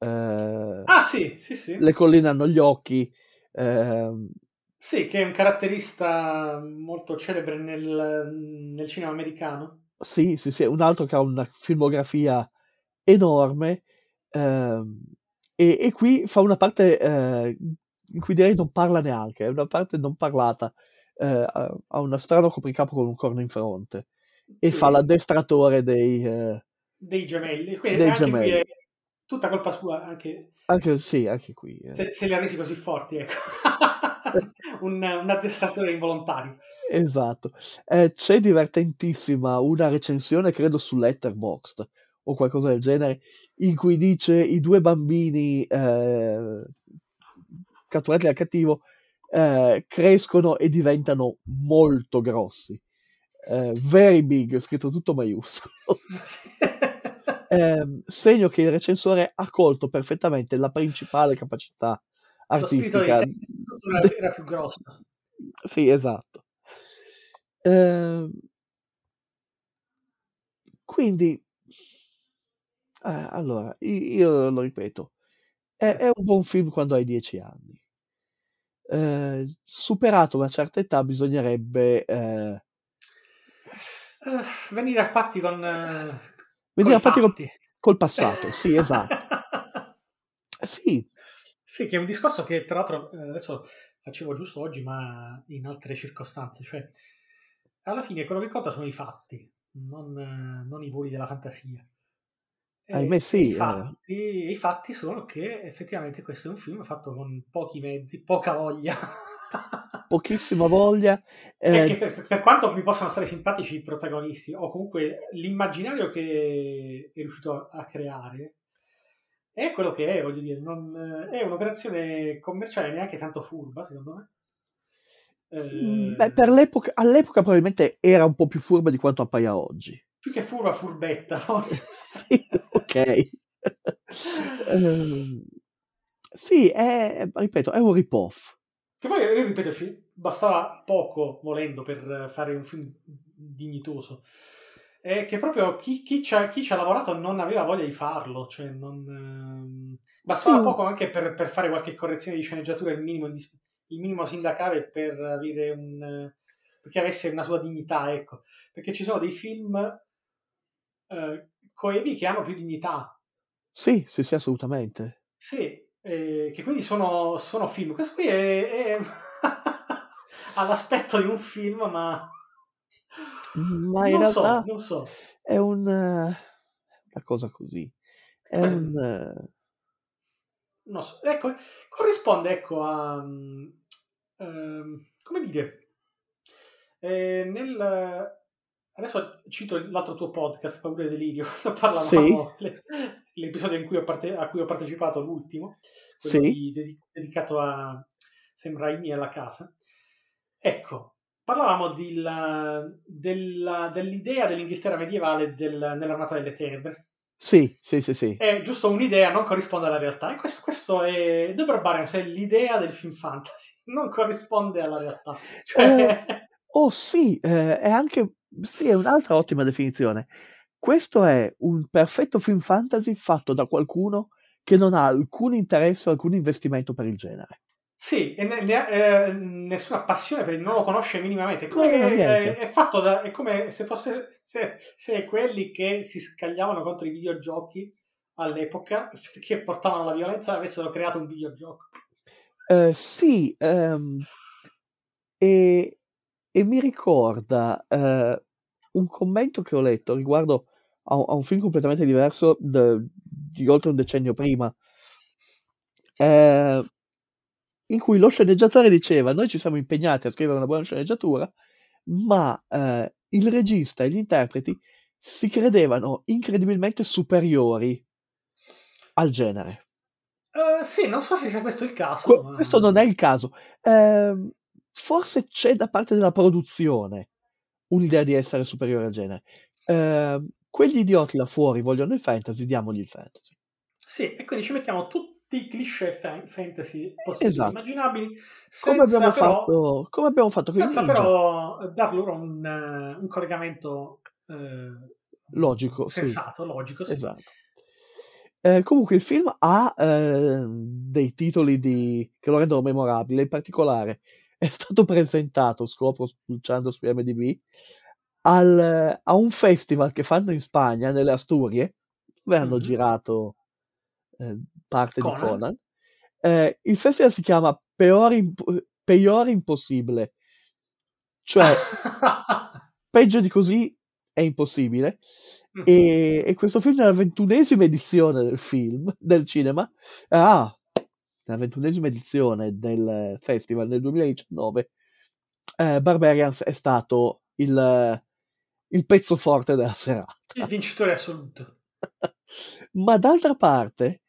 Eh, Ah sì, sì, sì. Le colline hanno gli occhi. ehm, Sì, che è un caratterista molto celebre nel, nel cinema americano. sì, sì, sì, è un altro che ha una filmografia enorme. ehm, e, e qui fa una parte eh, in cui direi non parla neanche, è una parte non parlata. eh, ha uno strano copricapo con un corno in fronte e Sì, fa l'addestratore dei... eh, dei gemelli. Quindi dei anche qui gemelli. è tutta colpa sua, anche anche, sì, anche qui. eh. se, se li ha resi così forti, ecco. un, un addestratore involontario. Esatto. Eh, c'è divertentissima una recensione, credo, su Letterboxd o qualcosa del genere, in cui dice i due bambini eh, catturati dal cattivo eh, crescono e diventano molto grossi. Eh, very big, scritto tutto maiuscolo. Ehm, segno che il recensore ha colto perfettamente la principale capacità Lo artistica. te era più grosso. Sì, esatto. Ehm, quindi, eh, allora, io lo ripeto, è, è un buon film quando hai 10 anni. Eh, superato una certa età bisognerebbe eh, Eh, venire a patti con... eh, Venire a patti col, fatti. col passato, sì, esatto. Eh, Sì, Sì, che è un discorso che tra l'altro eh, adesso facevo giusto oggi, ma in altre circostanze. Cioè, alla fine quello che conta sono i fatti, non, eh, non i voli della fantasia. Ahimè sì. i, eh. fatti, i fatti sono che effettivamente questo è un film fatto con pochi mezzi, poca voglia. pochissima voglia. Eh, per, per quanto mi possano stare simpatici i protagonisti, o comunque l'immaginario che è riuscito a creare, è quello che è, voglio dire, non, è un'operazione commerciale neanche tanto furba, secondo me. Eh, beh, per l'epoca, all'epoca probabilmente era un po' più furba di quanto appaia oggi. Più che furba, furbetta, forse. Sì, ok. Ehm, sì, è, ripeto, è un rip-off. Che poi, io ripeto, ci bastava poco, volendo, per fare un film dignitoso. È che proprio chi, chi ci ha, chi ci ha lavorato non aveva voglia di farlo, cioè non... ehm, bastava Sì. poco anche per, per fare qualche correzione di sceneggiatura, il minimo, il minimo sindacale per avere un... perché avesse una sua dignità, ecco. Perché ci sono dei film eh, coevi che hanno più dignità, Sì, sì, sì, assolutamente. sì, eh, che quindi sono, sono film. Questo qui è, è- ha l'aspetto di un film, ma Ma in non so, realtà non so. è un, eh, una cosa così. È Cos'è? un... eh, Non so. Ecco, corrisponde ecco a ehm, come dire eh, nel adesso cito l'altro tuo podcast Paura e Delirio quando parlavamo le- l'episodio in cui ho parte- a cui ho partecipato l'ultimo quello Sì. di- dedi- dedicato a Sam Raimi alla casa ecco parlavamo di la- della- dell'idea dell'Inghilterra medievale del- nell'armata delle tenebre Sì, sì, sì, sì. è giusto un'idea, non corrisponde alla realtà. E questo, questo è The Barbarians, è l'idea del film fantasy, non corrisponde alla realtà. Cioè, Oh sì, eh, è anche... Sì, è un'altra ottima definizione. Questo è un perfetto film fantasy fatto da qualcuno che non ha alcun interesse o alcun investimento per il genere. sì, e ne, ne eh, nessuna passione per il non lo conosce minimamente. È, come No, è, è fatto da, è come se fosse se, se quelli che si scagliavano contro i videogiochi all'epoca perché portavano la violenza avessero creato un videogioco. Eh, sì, ehm, e, e mi ricorda eh, un commento che ho letto riguardo a, a un film completamente diverso de- di oltre un decennio prima, eh, in cui lo sceneggiatore diceva: Noi ci siamo impegnati a scrivere una buona sceneggiatura, ma eh, il regista e gli interpreti si credevano incredibilmente superiori al genere. Eh, sì, non so se sia questo il caso. Que- ma- questo non è il caso. Ehm, forse c'è da parte della produzione un'idea di essere superiore al genere. Ehm, quegli idioti là fuori vogliono il fantasy, diamogli il fantasy. Sì, e quindi ci mettiamo tutti i cliché fa- fantasy possibili Esatto. immaginabili, Come abbiamo, però, fatto, come abbiamo fatto senza ninja. però dar loro un, eh, un collegamento eh, Logico, sì. sensato, logico. Sì. Esatto. Eh, comunque il film ha eh, dei titoli di- che lo rendono memorabile, in particolare è stato presentato, scopro spulciando su IMDb, al- a un festival che fanno in Spagna, nelle Asturie, dove hanno Mhm. girato eh, parte Conan. di Conan. Eh, il festival si chiama Peor, Imp- Peor Impossibile, cioè peggio di così è impossibile. Mhm. E, e questo film è la ventunesima edizione del film, del cinema. Ah, la ventunesima edizione del festival nel 2019. eh, Barbarians è stato il, il pezzo forte della serata. Il vincitore assoluto. Ma d'altra parte,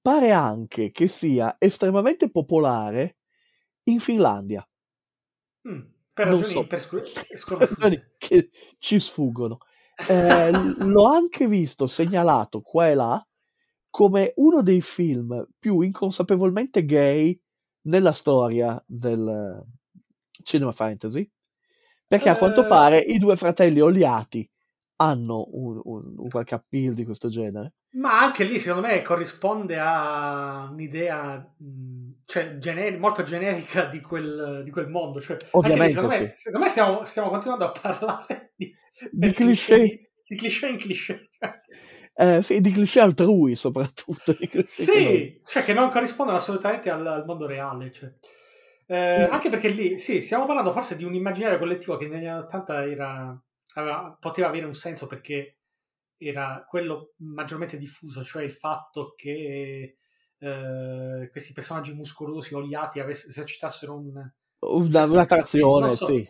pare anche che sia estremamente popolare in Finlandia. Mm, per ragioni so. per ragioni che ci sfuggono. Eh, l'ho anche visto segnalato qua e là come uno dei film più inconsapevolmente gay nella storia del eh, cinema fantasy, perché a quanto Eh. pare i due fratelli oliati hanno un, un- un qualche appeal di questo genere. Ma anche lì, secondo me, corrisponde a un'idea cioè, gener- molto generica di quel, di quel mondo. Cioè, anche lì, Ovviamente, secondo me, sì. secondo me stiamo, stiamo continuando a parlare di per cliché, di, di cliché in cliché. Eh, sì, di cliché altrui soprattutto. Di cliché sì, cioè che non corrispondono assolutamente al, al mondo reale. Cioè. Eh, anche perché lì, sì, stiamo parlando forse di un immaginario collettivo che negli anni 80 era, aveva, poteva avere un senso perché era quello maggiormente diffuso, cioè il fatto che eh, questi personaggi muscolosi, oliati, avess- esercitassero un... Una, una trazione, so. sì.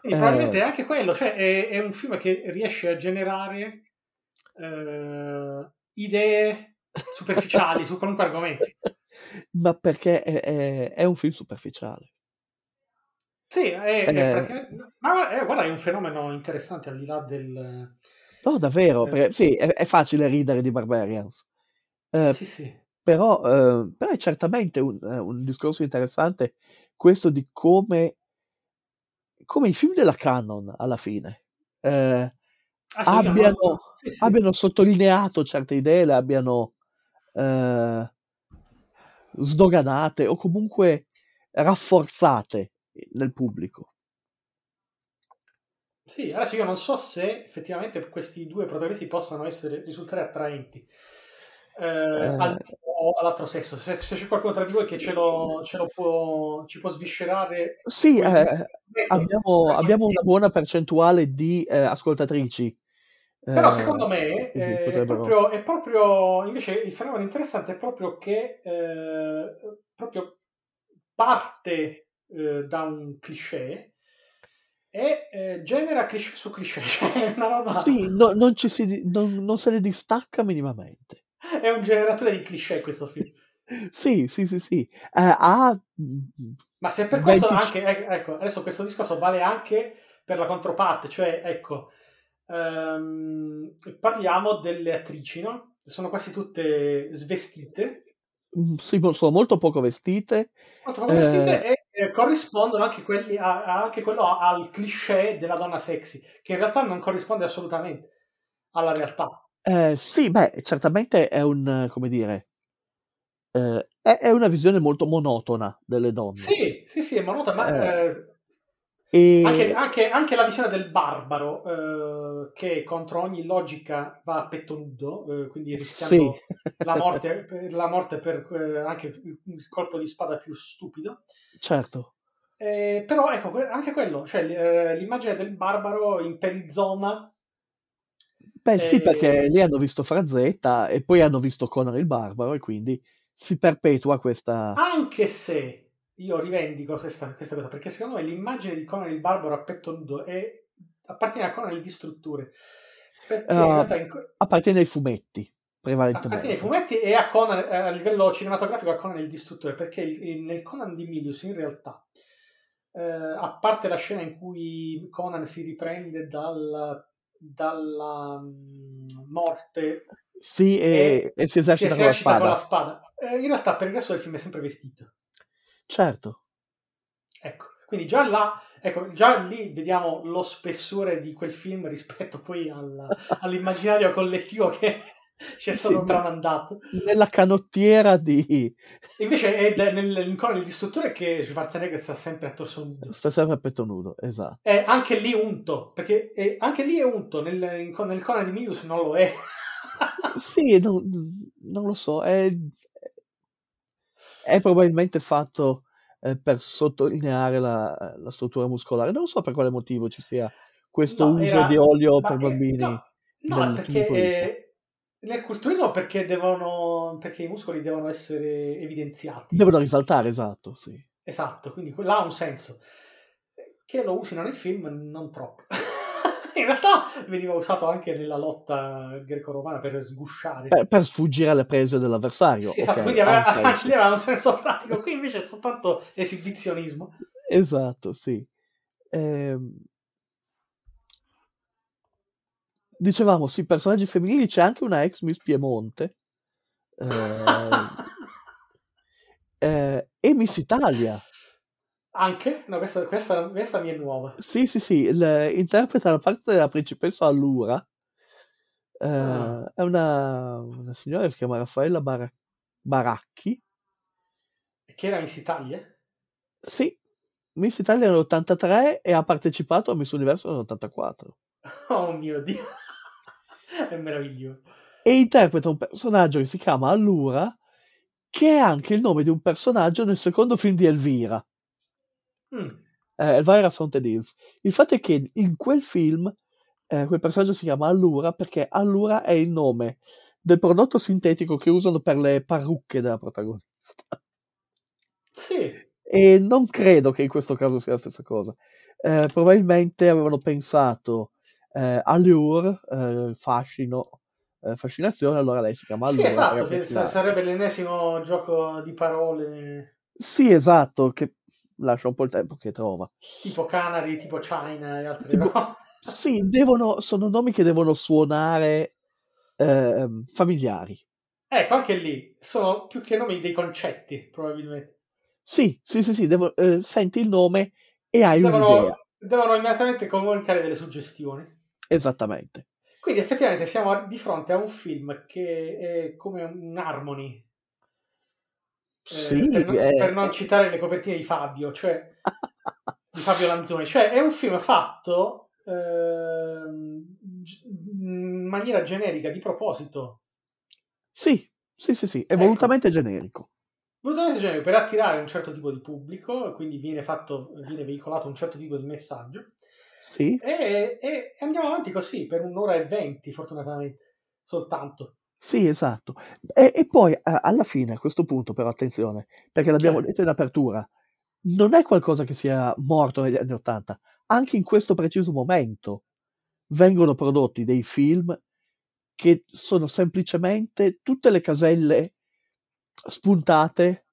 E probabilmente è anche quello, cioè è, è, un film che riesce a generare eh, idee superficiali su qualunque argomento. Ma perché è, è, è, un film superficiale. Sì, è, è praticamente... Ma è, guarda, è un fenomeno interessante al di là del... No, davvero, perché, sì, è, facile ridere di Barbarians. Eh, sì, sì. Però, eh, però è certamente un, un discorso interessante questo di come come i film della Canon alla fine eh, ah, abbiano, no? sì, sì. abbiano, sottolineato certe idee, le abbiano eh, sdoganate o comunque rafforzate nel pubblico. Sì, adesso io non so se effettivamente questi due protagonisti possano essere, risultare attraenti eh, eh. al o all'altro sesso. Se, se, c'è qualcuno tra di voi che ce lo, ce lo può, ci può sviscerare. Sì, eh, abbiamo, abbiamo, una buona percentuale di eh, ascoltatrici. Però secondo me eh, è proprio, è, proprio, invece il fenomeno interessante è proprio che eh, proprio parte eh, da un cliché e genera cliché su cliché. Cioè una roba... Sì, no, non, si, non, non se ne distacca minimamente. È un generatore di cliché questo film. Sì, sì, sì, sì. Eh, ha... Ma se per questo 20... anche, eh, ecco, adesso questo discorso vale anche per la controparte, cioè, ecco, um, parliamo delle attrici, no? Sono quasi tutte svestite. Mm, sì, sono molto poco vestite. Molto poco vestite eh... e eh, corrispondono anche, quelli a, a, anche quello al cliché della donna sexy, che in realtà non corrisponde assolutamente alla realtà. Eh, sì, beh, certamente è un come dire, ehm, è è una visione molto monotona delle donne. Sì, sì, sì, è monotona, ma, Eh. anche E anche anche la visione del barbaro, uhm, che contro ogni logica va a petto nudo, uhm, quindi Sì. rischiando la morte per la morte per, uhm, anche il colpo di spada più stupido. Certo. Ehm, però ecco, anche quello, cioè l'immagine del barbaro in perizoma Beh sì, perché lì hanno visto Frazetta e poi hanno visto Conan il Barbaro e quindi si perpetua questa... Anche se io rivendico questa, questa cosa, perché secondo me l'immagine di Conan il Barbaro a petto nudo è, appartiene a Conan il Distruttore. Perché uh, in in... appartiene ai fumetti, prevalentemente. Appartiene ai fumetti e a Conan, a livello cinematografico, a Conan il Distruttore, perché il, nel Conan di Milius in realtà, eh, a parte la scena in cui Conan si riprende dal dalla mm, morte sì, e, e, si esercita, si esercita con, la con, la spada. Eh, in realtà per il resto del film è sempre vestito. Certo. Ecco, quindi già là, ecco, già lì vediamo lo spessore di quel film rispetto poi alla, all'immaginario collettivo che ci è stato sì, tramandato. Nella canottiera di... Invece è nel, ancora il distruttore che Schwarzenegger sta sempre a torso nudo. Sta sempre a petto nudo, esatto. È anche lì unto, perché è, anche lì è unto, nel, nel Conan di Milius non lo è. sì, non, non, lo so, è, è probabilmente fatto eh, per sottolineare la, la, struttura muscolare. Non so per quale motivo ci sia questo no, uso era, di olio per bambini. No, no perché nel culturismo perché devono perché i muscoli devono essere evidenziati. Devono risaltare, esatto, sì. Esatto, quindi là ha un senso. Che lo usino nel film non troppo. In realtà veniva usato anche nella lotta greco-romana per sgusciare. Per, per sfuggire alle prese dell'avversario. Sì, esatto, okay, quindi aveva, anche lì aveva un senso pratico, qui invece è soltanto esibizionismo. Esatto, sì. Ehm Dicevamo, sì, personaggi femminili, c'è anche una ex Miss Piemonte. Eh, eh, e Miss Italia. Anche? No, questa, questa, questa mi è nuova. Sì, sì, sì, il, interpreta la parte della principessa Allura. Eh, ah. È una, una, signora che si chiama Raffaella Bar- Baracchi. Che era Miss Italia? Sì, Miss Italia nell'83 e ha partecipato a Miss Universo nell'84. Oh mio Dio. è meraviglioso. E interpreta un personaggio che si chiama Allura, che è anche il nome di un personaggio nel secondo film di Elvira. Mm. eh, Elvira Haunted Hills. Il fatto è che in quel film eh, quel personaggio si chiama Allura perché Allura è il nome del prodotto sintetico che usano per le parrucche della protagonista. Sì, E non credo che in questo caso sia la stessa cosa. Eh, probabilmente avevano pensato eh, allure, eh, fascino, eh, fascinazione, allora lei si chiama sì Allura. esatto, che sarebbe l'ennesimo gioco di parole Sì, esatto, che lascia un po' il tempo che trova. tipo Canary, tipo China e altre Tipo- robe. Sì, devono, sono nomi che devono suonare ehm, familiari. Ecco, anche lì sono più che nomi dei concetti, probabilmente. Sì, sì, sì, sì, devo- eh, senti il nome e hai un'idea. Devono, devono immediatamente comunicare delle suggestioni. Esattamente. Quindi effettivamente siamo di fronte a un film che è come un harmony, eh, Sì, per, non, è- per non citare le copertine di Fabio, cioè di Fabio Lanzoni, cioè è un film fatto gi- in maniera generica, di proposito, Sì, sì, sì, sì, è Ecco. volutamente generico. volutamente generico, per attirare un certo tipo di pubblico, quindi viene, fatto, viene veicolato un certo tipo di messaggio. Sì, E, e andiamo avanti così per un'ora e venti, fortunatamente, soltanto. sì, esatto. E, e poi eh, alla fine, a questo punto, però, attenzione, perché l'abbiamo Eh. detto in apertura, non è qualcosa che sia morto negli anni Ottanta. Anche in questo preciso momento vengono prodotti dei film che sono semplicemente tutte le caselle spuntate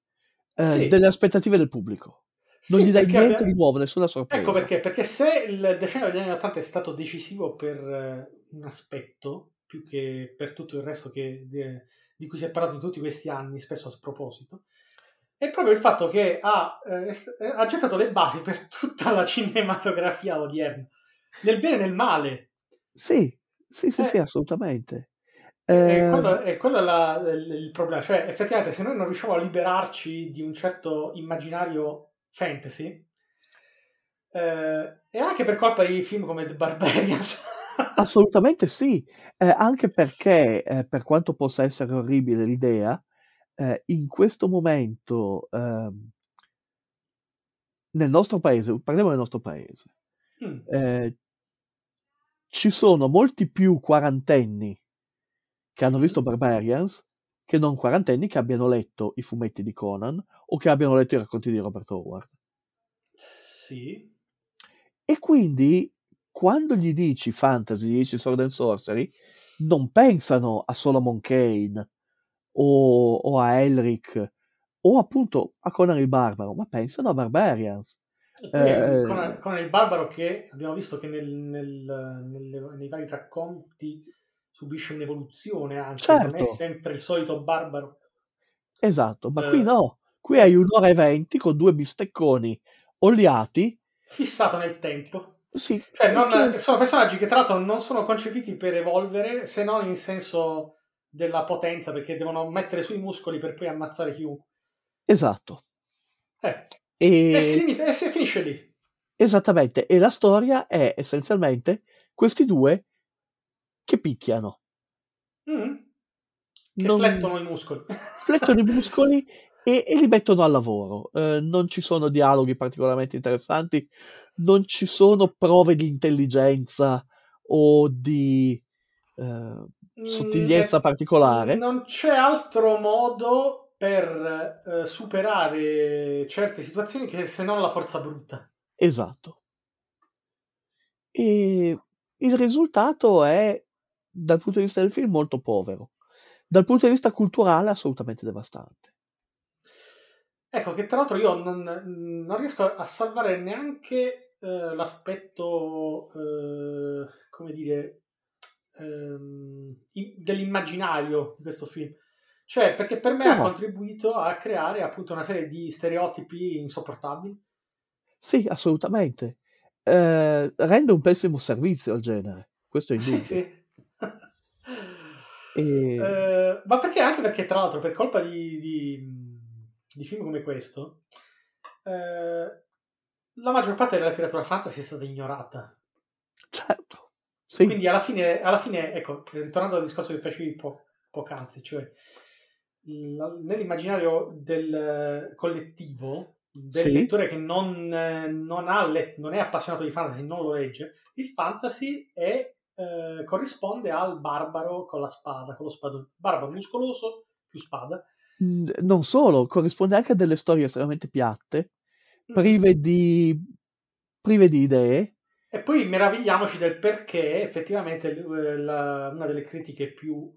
eh, Sì. delle aspettative del pubblico. Non Sì, gli dai niente abbia- di nuovo, nessuna sorpresa. Ecco perché, perché se il decennio degli anni 80 è stato decisivo per eh, un aspetto, più che per tutto il resto che, de- di cui si è parlato in tutti questi anni, spesso a sproposito, è proprio il fatto che ha, eh, est- eh, ha gettato le basi per tutta la cinematografia odierna, nel bene e nel male. Sì, sì, sì, Eh. sì, assolutamente. E Eh, quello, e quello è la- il problema. Cioè, effettivamente, se noi non riusciamo a liberarci di un certo immaginario fantasy, eh, è anche per colpa di film come The Barbarians. assolutamente sì, Eh, anche perché, eh, per quanto possa essere orribile l'idea, eh, in questo momento, ehm, nel nostro paese, parliamo del nostro paese, Mm. eh, ci sono molti più quarantenni che hanno visto Barbarians che non quarantenni che abbiano letto i fumetti di Conan o che abbiano letto i racconti di Robert Howard. Sì. E quindi quando gli dici fantasy, gli dici sword and sorcery, non pensano a Solomon Kane o, o a Elric o appunto a Conan il Barbaro, ma pensano a Barbarians. E poi Eh, con, con il barbaro che abbiamo visto che nel- nel- nelle- nei vari racconti subisce un'evoluzione anche, non è Certo. sempre il solito barbaro. Esatto, ma Eh. qui no, qui hai un'ora e venti con due bistecconi oliati. Fissato nel tempo. Sì, Cioè, non- sono personaggi che tra l'altro non sono concepiti per evolvere se non in senso della potenza, perché devono mettere sui muscoli per poi ammazzare chiunque. esatto. Eh, E, e, si limita, e si finisce lì. esattamente, e la storia è essenzialmente questi due che picchiano. Mm. Che Non- flettono i muscoli. flettono i muscoli e, e li mettono al lavoro. Eh, non ci sono dialoghi particolarmente interessanti, non ci sono prove di intelligenza o di eh, sottigliezza Mm, particolare. Non c'è altro modo per eh, superare certe situazioni che se non la forza bruta. Esatto. E il risultato è, dal punto di vista del film, molto povero. Dal punto di vista culturale, assolutamente devastante. Ecco, che tra l'altro io non, non riesco a salvare neanche eh, l'aspetto, eh, come dire, ehm, dell'immaginario di questo film. Cioè, perché per me ha No. contribuito a creare appunto una serie di stereotipi insopportabili. Sì, assolutamente. Eh, rende un pessimo servizio al genere, questo è Sì, indubbio. sì. E- Eh, ma perché? Anche perché, tra l'altro, per colpa di, di- di film come questo, eh, la maggior parte della letteratura fantasy è stata ignorata. Certo, Sì, Quindi alla fine, alla fine, ecco, ritornando al discorso che facevi po- poc'anzi, cioè il- nell'immaginario del collettivo, del Sì. lettore che non, non ha let- non è appassionato di fantasy, non lo legge, il fantasy è, eh, corrisponde al barbaro con la spada, con lo spadone. Barbaro muscoloso più spada. Non solo, corrisponde anche a delle storie estremamente piatte, Mm. prive di, prive di idee. E poi meravigliamoci del perché effettivamente eh, la- una delle critiche più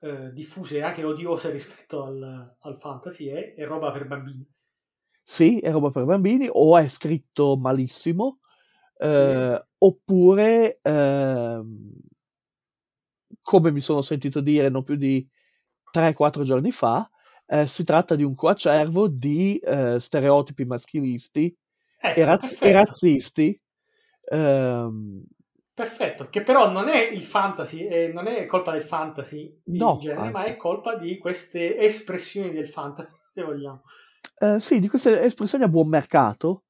eh, diffuse e anche odiose rispetto al, al fantasy è, è roba per bambini. Sì, è roba per bambini, o è scritto malissimo, eh, oppure, ehm, come mi sono sentito dire non più di 3-4 giorni fa, eh, si tratta di un coacervo di eh, stereotipi maschilisti Ecco, e, raz- e razzisti. ehm, perfetto, che però non è il fantasy, eh, non è colpa del fantasy in No, genere, ma anzi. è colpa di queste espressioni del fantasy, se vogliamo. eh, sì, di queste espressioni a buon mercato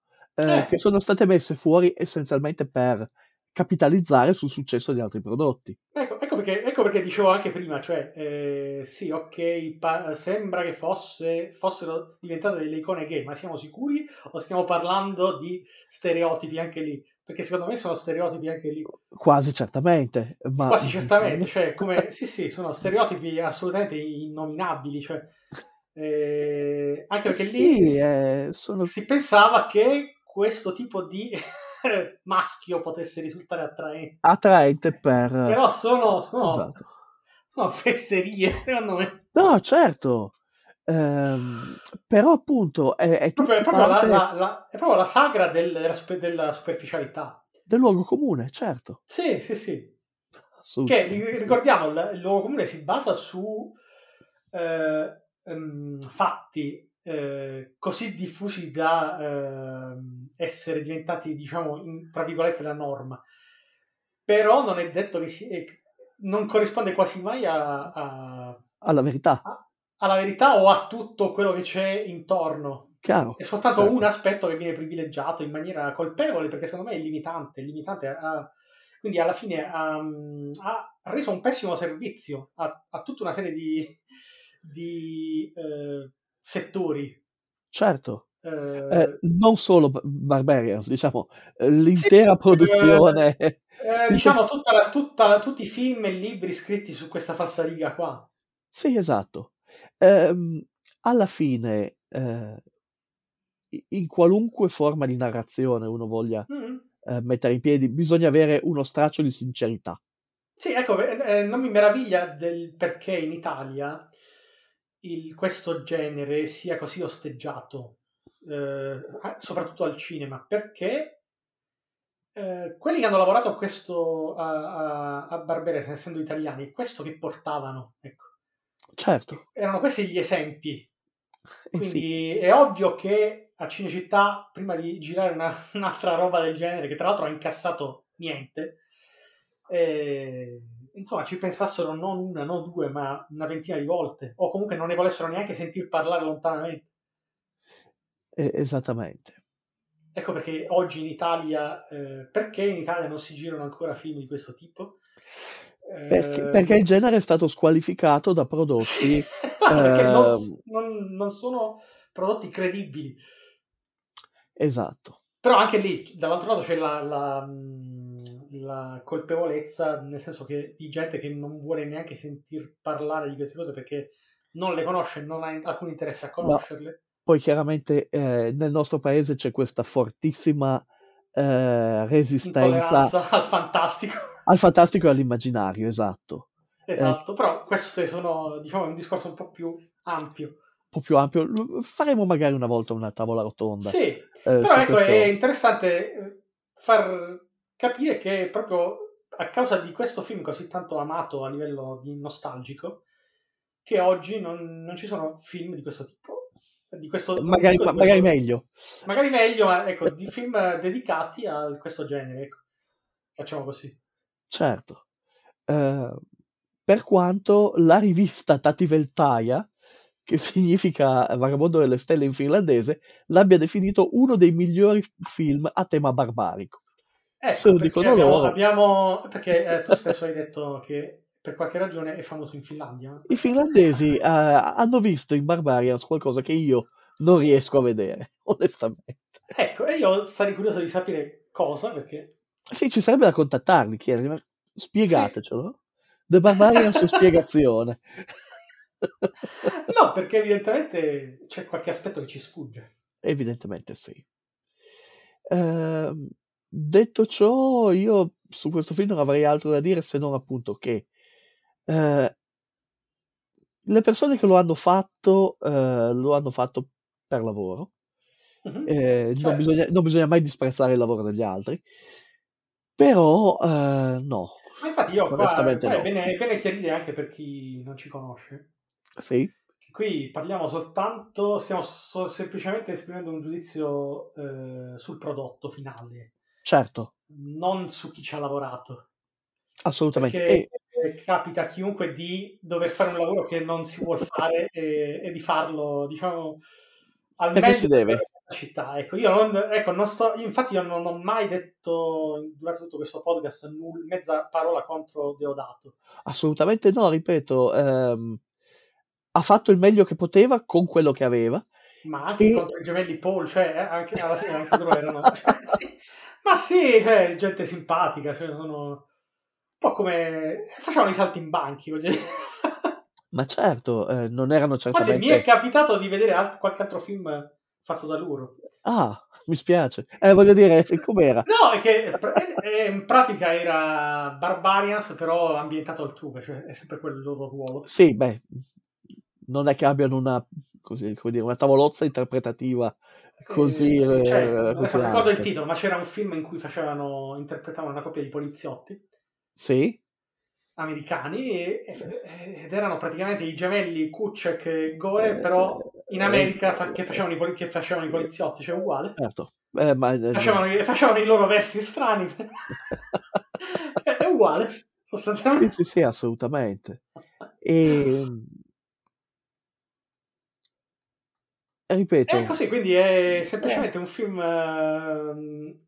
eh, Eh. che sono state messe fuori essenzialmente per capitalizzare sul successo di altri prodotti. Ecco, ecco perché, ecco perché dicevo anche prima, cioè, eh, sì, ok, pa- sembra che fosse, fossero diventate delle icone gay, ma siamo sicuri o stiamo parlando di stereotipi anche lì? Perché secondo me sono stereotipi anche lì. Quasi certamente, ma... Quasi certamente, cioè, come, sì, sì, sono stereotipi assolutamente innominabili, cioè, eh, anche perché lì Sì, si, eh, sono... si pensava che questo tipo di maschio potesse risultare attraente, attraente per... però sono, sono, Esatto. sono fesserie, secondo me. No, certo, ehm, però appunto è, è Proprio- è, proprio la, parte la- la- è proprio la sagra del- della, super- della superficialità. del luogo comune, certo. Sì, sì, sì. Che ricordiamo, il, luogo comune si basa su eh, ehm, fatti eh, così diffusi da ehm, essere diventati, diciamo, in- tra virgolette, la norma. Però non è detto che si, eh, non corrisponde quasi mai a- a- Alla verità, alla verità o a tutto quello che c'è intorno. chiaro. È soltanto certo. un aspetto che viene privilegiato in maniera colpevole, perché secondo me è limitante. limitante a- quindi alla fine ha, ha reso un pessimo servizio a, a tutta una serie di, di, eh, settori. Certo. Eh, Eh, non solo Bar- Barbarians, diciamo, eh, l'intera produzione... eh, diciamo tutta la- tutta la- tutti i film e libri scritti su questa falsariga qua. Sì, esatto. Ehm, alla fine, eh, in qualunque forma di narrazione uno voglia Mm. eh, mettere in piedi, bisogna avere uno straccio di sincerità. Sì, ecco, eh, eh, non mi meraviglia del perché in Italia il- questo genere sia così osteggiato, eh, soprattutto al cinema, perché eh, quelli che hanno lavorato a questo a, a, a Barberes, essendo italiani, è questo che portavano, ecco. Certo, Erano questi gli esempi. eh sì, Quindi è ovvio che a Cinecittà, prima di girare una- un'altra roba del genere, che tra l'altro ha incassato niente, eh, insomma ci pensassero non una, non due, ma una ventina di volte, o comunque non ne volessero neanche sentir parlare lontanamente. eh, esattamente. Ecco perché oggi in Italia, eh, perché in Italia non si girano ancora film di questo tipo? Perché, Eh, perché il genere è stato squalificato da prodotti. sì, perché non, ehm, non- non sono prodotti credibili. esatto. Però anche lì, dall'altro lato, c'è la, la, la colpevolezza, nel senso che di gente che non vuole neanche sentir parlare di queste cose perché non le conosce, non ha alcun interesse a conoscerle. Poi chiaramente eh, nel nostro paese c'è questa fortissima eh, resistenza al fantastico. al fantastico e all'immaginario, esatto. Esatto, però questo sono, diciamo, un discorso un po' più ampio. Un po' più ampio. Faremo magari una volta una tavola rotonda. Sì, eh, però ecco, questo. è interessante eh, far capire che proprio a causa di questo film così tanto amato a livello di nostalgico, che oggi non, non ci sono film di questo tipo. Di questo, Magari, di questo- magari meglio. magari meglio, ma ecco, di film dedicati a questo genere. Ecco. Facciamo così. Certo. Eh, per quanto la rivista Tativeltaia, che significa Vagabondo delle stelle in finlandese, l'abbia definito uno dei migliori film a tema barbarico. Ecco, Se lo perché dicono abbiamo, loro. abbiamo- perché eh, tu stesso hai detto che per qualche ragione è famoso in Finlandia. I finlandesi eh, hanno visto in Barbarians qualcosa che io non riesco a vedere, onestamente. Ecco, e io sarei curioso di sapere cosa, perché Sì, ci sarebbe da contattarli, chiedergli, ma spiegatecelo. The Barbarians su spiegazione. no, perché evidentemente c'è qualche aspetto che ci sfugge. Evidentemente sì. Ehm, detto ciò, io su questo film non avrei altro da dire se non appunto che eh, le persone che lo hanno fatto eh, lo hanno fatto per lavoro. Mhm. Eh, non, Certo. bisogna, non bisogna mai disprezzare il lavoro degli altri, però eh, no, Ma infatti io qua, qua è, no. bene, è bene chiarire anche per chi non ci conosce. Sì, Qui parliamo soltanto, stiamo so- semplicemente esprimendo un giudizio eh, sul prodotto finale, certo, non su chi ci ha lavorato. assolutamente. Perché E- capita a chiunque di dover fare un lavoro che non si vuole fare e, e di farlo, diciamo, al Perché meglio si deve. capacità. Ecco, io non, ecco, non sto, infatti io non ho mai detto durante tutto questo podcast null- mezza parola contro Deodato. assolutamente no, ripeto, ehm, ha fatto il meglio che poteva con quello che aveva. ma anche E- contro i gemelli Paul, cioè eh, anche, alla fine anche loro erano... sì. Ma sì, cioè, gente simpatica, cioè, sono un po' come... facevano i salti in banchi, voglio dire. Ma certo, eh, non erano Anzi, certamente... mi è capitato di vedere alt- qualche altro film fatto da loro. Ah, mi spiace. Eh, voglio dire, com'era? No, è che eh, in pratica era Barbarians, però ambientato altrove, cioè è sempre quel loro ruolo. Sì, beh, non è che abbiano una, così, come dire, una tavolozza interpretativa così... Eh, cioè, eh, così non ricordo il titolo, ma c'era un film in cui facevano, interpretavano una coppia di poliziotti Sì? americani e- e- ed erano praticamente i gemelli Kuczek e Gore, però in America fa- che, facevano i, che facevano i poliziotti, cioè uguale. Certo. Eh, ma, eh, Facevano, i- facevano i loro versi strani. è uguale, Sì, sostanzialmente. sì, sì, assolutamente. E, ripeto, È così, quindi è semplicemente un film ehm,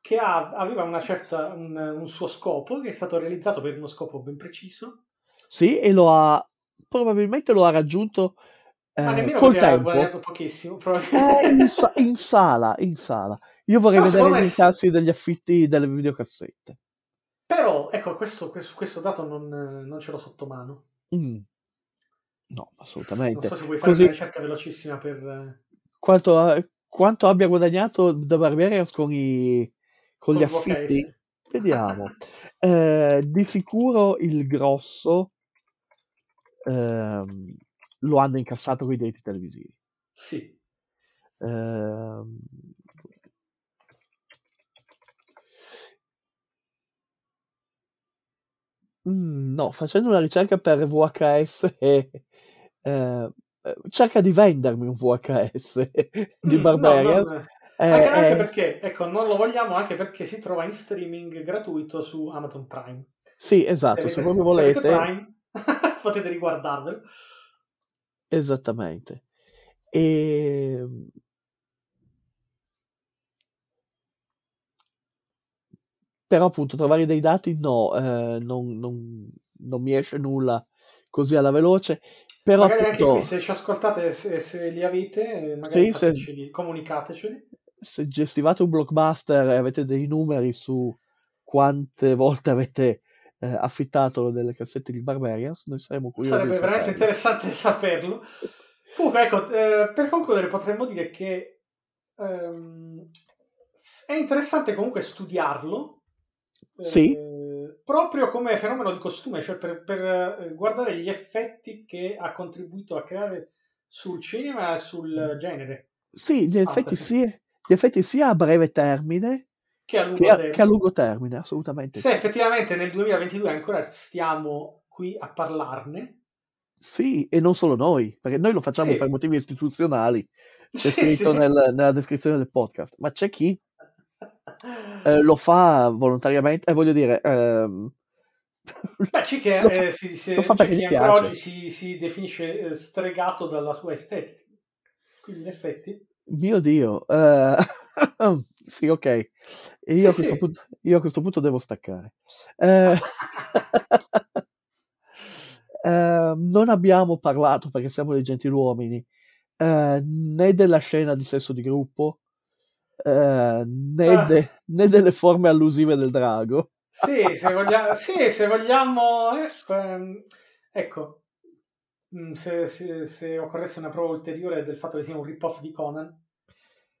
che ha- aveva una certa, un, un suo scopo, che è stato realizzato per uno scopo ben preciso, sì, e lo ha, probabilmente lo ha raggiunto ma eh, nemmeno col tempo. guadagnato pochissimo. Eh, in, sa- in sala, in sala. Io vorrei Però vedere me incassi degli affitti delle videocassette. Però, ecco, questo, questo, questo dato non, non ce l'ho sotto mano. Mm. No, Non assolutamente. so se vuoi fare Così, una ricerca velocissima per... eh, quanto, ha- quanto abbia guadagnato The Barbarians con, i, con gli col affitti? Vediamo. Eh, di sicuro il grosso ehm, lo hanno incassato con i diritti televisivi. Sì. Ehm, mm, no, facendo una ricerca per VHS, eh, eh, cerca di vendermi un VHS di Mm, no, Barbarians. non... Eh, Anche, anche eh, perché, ecco, non lo vogliamo anche perché si trova in streaming gratuito su Amazon Prime. sì, Se esatto, se se avete volete, Prime, potete riguardarvelo. esattamente. E, però appunto trovare dei dati no, eh, non, non- non mi esce nulla così alla veloce. Però Magari anche qui, appunto, se ci ascoltate, se, se li avete, eh, magari sì, se, comunicateceli. se gestivate un blockbuster e avete dei numeri su quante volte avete eh, affittato delle cassette di Barbarians, noi saremo curiosi Sarebbe veramente interessante saperlo. Comunque, ecco, eh, per concludere potremmo dire che ehm, è interessante comunque studiarlo Sì, eh, proprio come fenomeno di costume, cioè per, per, eh, guardare gli effetti che ha contribuito a creare sul cinema e sul genere sì, gli effetti sia, gli effetti sia a breve termine che a che lungo a, che a termine. lungo termine, assolutamente Se sì. effettivamente nel 2022 ancora stiamo qui a parlarne, Sì, e non solo noi, perché noi lo facciamo per sì, motivi istituzionali, c'è sì, scritto sì. nel- nella descrizione del podcast, ma c'è chi eh, lo fa volontariamente, eh, voglio dire, ehm, Beh, c'è lo fa, eh, si- si- lo fa perché chi gli ancora oggi si, si definisce eh, stregato dalla sua estetica. Quindi, in effetti, Mio Dio, eh, sì, ok. Io, Sì, a questo sì. punto, io a questo punto devo staccare. Eh, eh, non abbiamo parlato, perché siamo dei gentiluomini, eh, né della scena di sesso di gruppo, eh, né, Ah. de- né delle forme allusive del drago. Sì, se vogliamo, sì, se vogliamo eh, ehm, ecco, mm, se, se- se occorresse una prova ulteriore del fatto che sia un rip-off di Conan,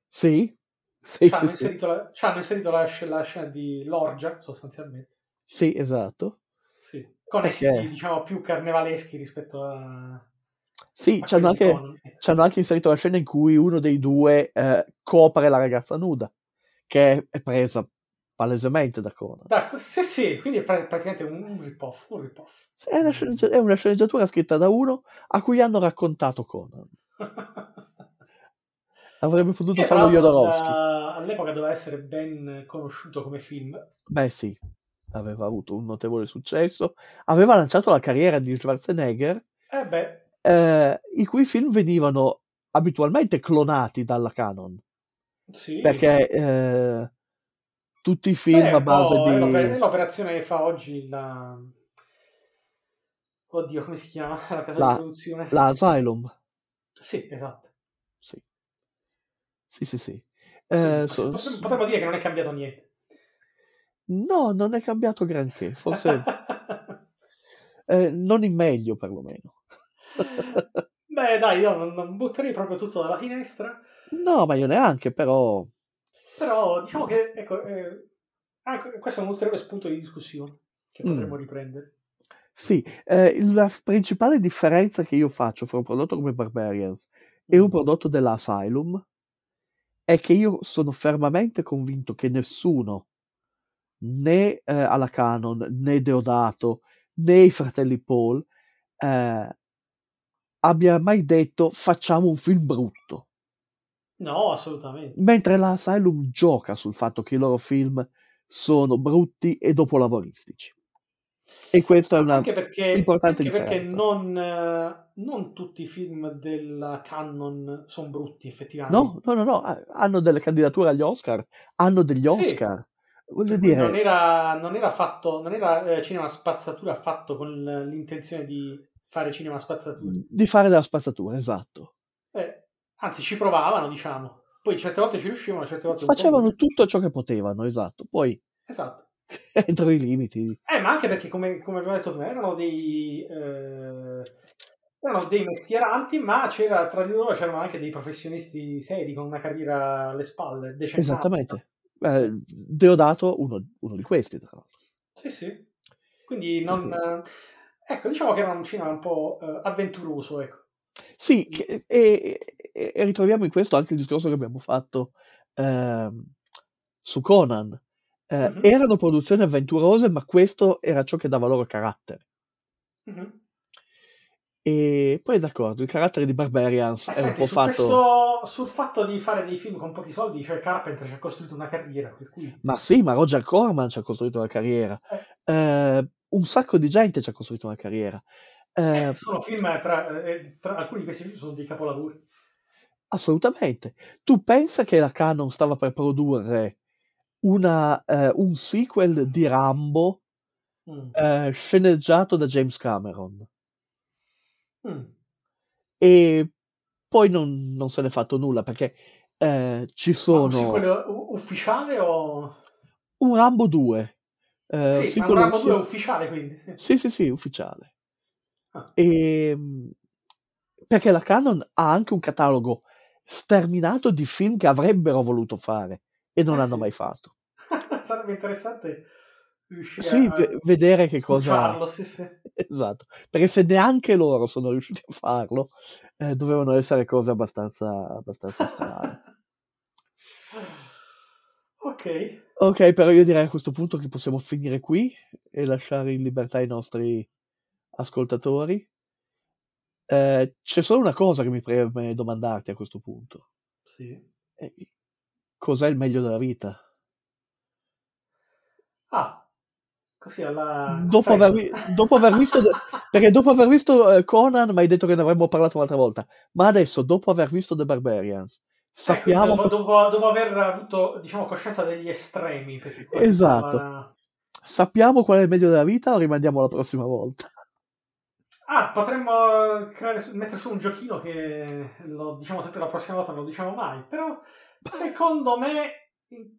Sì, sì, ci hanno sì, la, ci hanno inserito la, la scena di Lorgia, sostanzialmente, Sì, esatto. sì, con Perché? diciamo, più carnevaleschi rispetto a, Sì, ci hanno anche, anche inserito la scena in cui uno dei due eh, copre la ragazza nuda, che è, presa palesemente da Conan. D'accordo, sì, sì, quindi è pra- praticamente un, rip-off, un rip-off. È una, è una sceneggiatura scritta da uno a cui hanno raccontato Conan. Avrebbe potuto tra farlo Jodorowsky. da- all'epoca doveva essere ben conosciuto come film. Beh, sì, aveva avuto un notevole successo. Aveva lanciato la carriera di Schwarzenegger, Eh beh, eh, i cui film venivano abitualmente clonati dalla Canon, sì. perché eh, tutti i film Beh, a base po' è l'oper- è di l'operazione che fa oggi la... Oddio, come si chiama? La casa La- di produzione. la Asylum. Sì, esatto. Sì, sì, sì. sì. Eh, Potremmo- so- potremmo dire che non è cambiato niente. no, non è cambiato granché, forse eh, non in meglio perlomeno. Beh, dai, io non, non butterei proprio tutto dalla finestra, No, ma io neanche, però però diciamo che, ecco, eh, anche- questo è un ulteriore spunto di discussione che Mm. potremmo riprendere. sì, eh, la principale differenza che io faccio fra un prodotto come Barbarians e un Mm. prodotto della Asylum è che io sono fermamente convinto che nessuno, né eh, alla Canon, né Deodato, né i fratelli Paul, eh, abbia mai detto facciamo un film brutto. No, assolutamente. Mentre la Asylum gioca sul fatto che i loro film sono brutti e dopolavoristici. E questa è una Anche perché, importante anche perché non, non tutti i film della Canon sono brutti, effettivamente. No, no, no, no, ha- hanno delle candidature agli Oscar, hanno degli Sì. Oscar. Per cui dire, non era, non era fatto, non era eh, cinema spazzatura fatto con l'intenzione di fare cinema spazzatura. di fare della spazzatura, esatto. Eh, anzi, ci provavano, diciamo. Poi certe volte ci riuscivano, certe volte Facevano tutto ciò che potevano, esatto. Poi, Esatto. entro i limiti. Eh, ma anche perché, come, come abbiamo detto prima, erano dei, eh, erano dei mestieranti, ma c'era, tra di loro c'erano anche dei professionisti seri con una carriera alle spalle, decennale. Esattamente. Eh, Deodato, uno, uno di questi, tra l'altro. Sì, sì. Quindi non... eh, ecco, diciamo che era un cinema un po' eh, avventuroso, ecco. Sì, e, e- e ritroviamo in questo anche il discorso che abbiamo fatto ehm, su Conan. Eh, Mhm. Erano produzioni avventurose, ma questo era ciò che dava loro carattere. Mhm. E poi d'accordo, il carattere di Barbarians Ma è un senti, po' su fatto... questo, sul fatto di fare dei film con pochi soldi, cioè Carpenter ci ha costruito una carriera, per cui... Ma sì, ma Roger Corman ci ha costruito una carriera. Eh, un sacco di gente ci ha costruito una carriera. Eh, Eh, sono film, tra, eh, tra alcuni di questi film sono dei capolavori. assolutamente. Tu pensa che la Canon stava per produrre una, eh, un sequel di Rambo Mm. eh, sceneggiato da James Cameron Mm. e poi non, non se n'è fatto nulla perché eh, ci Ma un sono sequel ufficiale o... un Rambo 2. Eh, sì, sì- 2 ufficiale, quindi. Sì. Sì, sì, sì, ufficiale. Ah. E, perché la Canon ha anche un catalogo sterminato di film che avrebbero voluto fare e non Eh hanno sì. mai fatto. Sarebbe interessante riuscire Sì, a ve- vedere che cosa... farlo, sì, sì. Esatto, perché se neanche loro sono riusciti a farlo, eh, dovevano essere cose abbastanza, abbastanza strane. ok. Ok, però io direi a questo punto che possiamo finire qui e lasciare in libertà i nostri ascoltatori. Eh, c'è solo una cosa che mi preme domandarti a questo punto. Sì. Eh, Cos'è il meglio della vita? Ah, così alla... Dopo aver, vi- dopo aver visto, perché dopo aver visto eh, Conan mi hai detto che ne avremmo parlato un'altra volta, ma adesso, dopo aver visto The Barbarians, sappiamo... Ecco, dopo, dopo, dopo aver avuto diciamo, coscienza degli estremi. Esatto. era- sappiamo qual è il meglio della vita o rimandiamo la prossima volta? Ah, potremmo creare, su- mettere su un giochino che lo diciamo sempre la prossima volta, non lo diciamo mai, però secondo me in-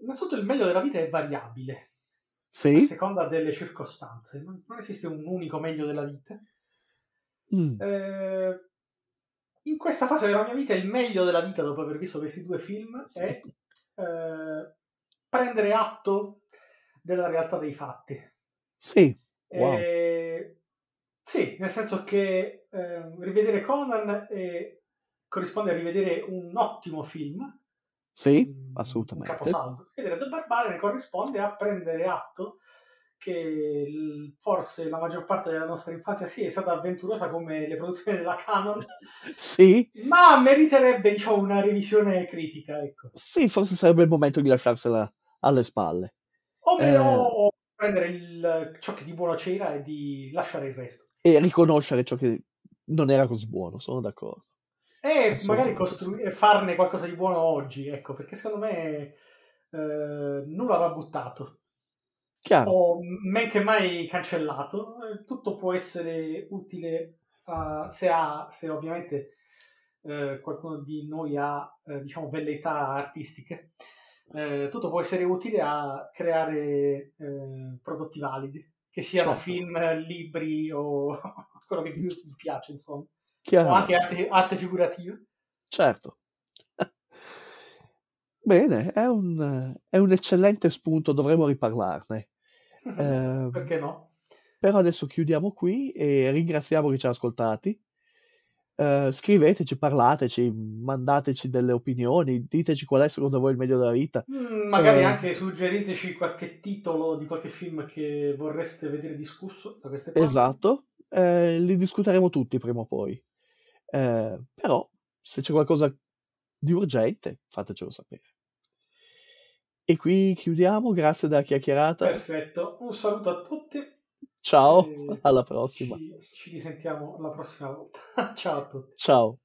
innanzitutto il meglio della vita è variabile, a Sì? seconda delle circostanze, non, non esiste un unico meglio della vita. Mm, Eh, in questa fase della mia vita il meglio della vita dopo aver visto questi due film è eh, prendere atto della realtà dei fatti. Sì, Wow. Eh, sì, nel senso che eh, rivedere Conan corrisponde a rivedere un ottimo film, sì, assolutamente. Un caposaldo. Vedere The Barbarian corrisponde a prendere atto che forse la maggior parte della nostra infanzia sì è stata avventurosa come le produzioni della Canon, Sì, ma meriterebbe diciamo una revisione critica, ecco. sì, forse sarebbe il momento di lasciarsela alle spalle. O, me- Eh. prendere il- ciò che di buono c'era e di lasciare il resto. E riconoscere ciò che non era così buono, sono d'accordo. E magari costruire, farne qualcosa di buono oggi, ecco, perché secondo me eh, nulla va buttato Chiaro, o men che mai cancellato. Eh, Tutto può essere utile a- se, ha, se ovviamente eh, qualcuno di noi ha, eh, diciamo, velleità artistiche. tutto può essere utile a creare prodotti validi, che siano Certo. film, libri o quello che vi, vi piace, insomma, o chiaro, anche arte, arte figurativa. certo. Bene, è un, è un eccellente spunto, dovremo riparlarne. Eh, Perché no? però adesso chiudiamo qui e ringraziamo chi ci ha ascoltati. Eh, scriveteci, parlateci, mandateci delle opinioni, diteci qual è secondo voi il meglio della vita. Mm, magari Eh. anche suggeriteci qualche titolo di qualche film che vorreste vedere discusso da queste parti. Esatto, eh, li discuteremo tutti prima o poi. Eh, però, se c'è qualcosa di urgente, fatecelo sapere. E qui chiudiamo, grazie della chiacchierata. Perfetto, un saluto a tutti. Ciao, alla prossima. Ci, ci risentiamo la prossima volta. Ciao a tutti. Ciao.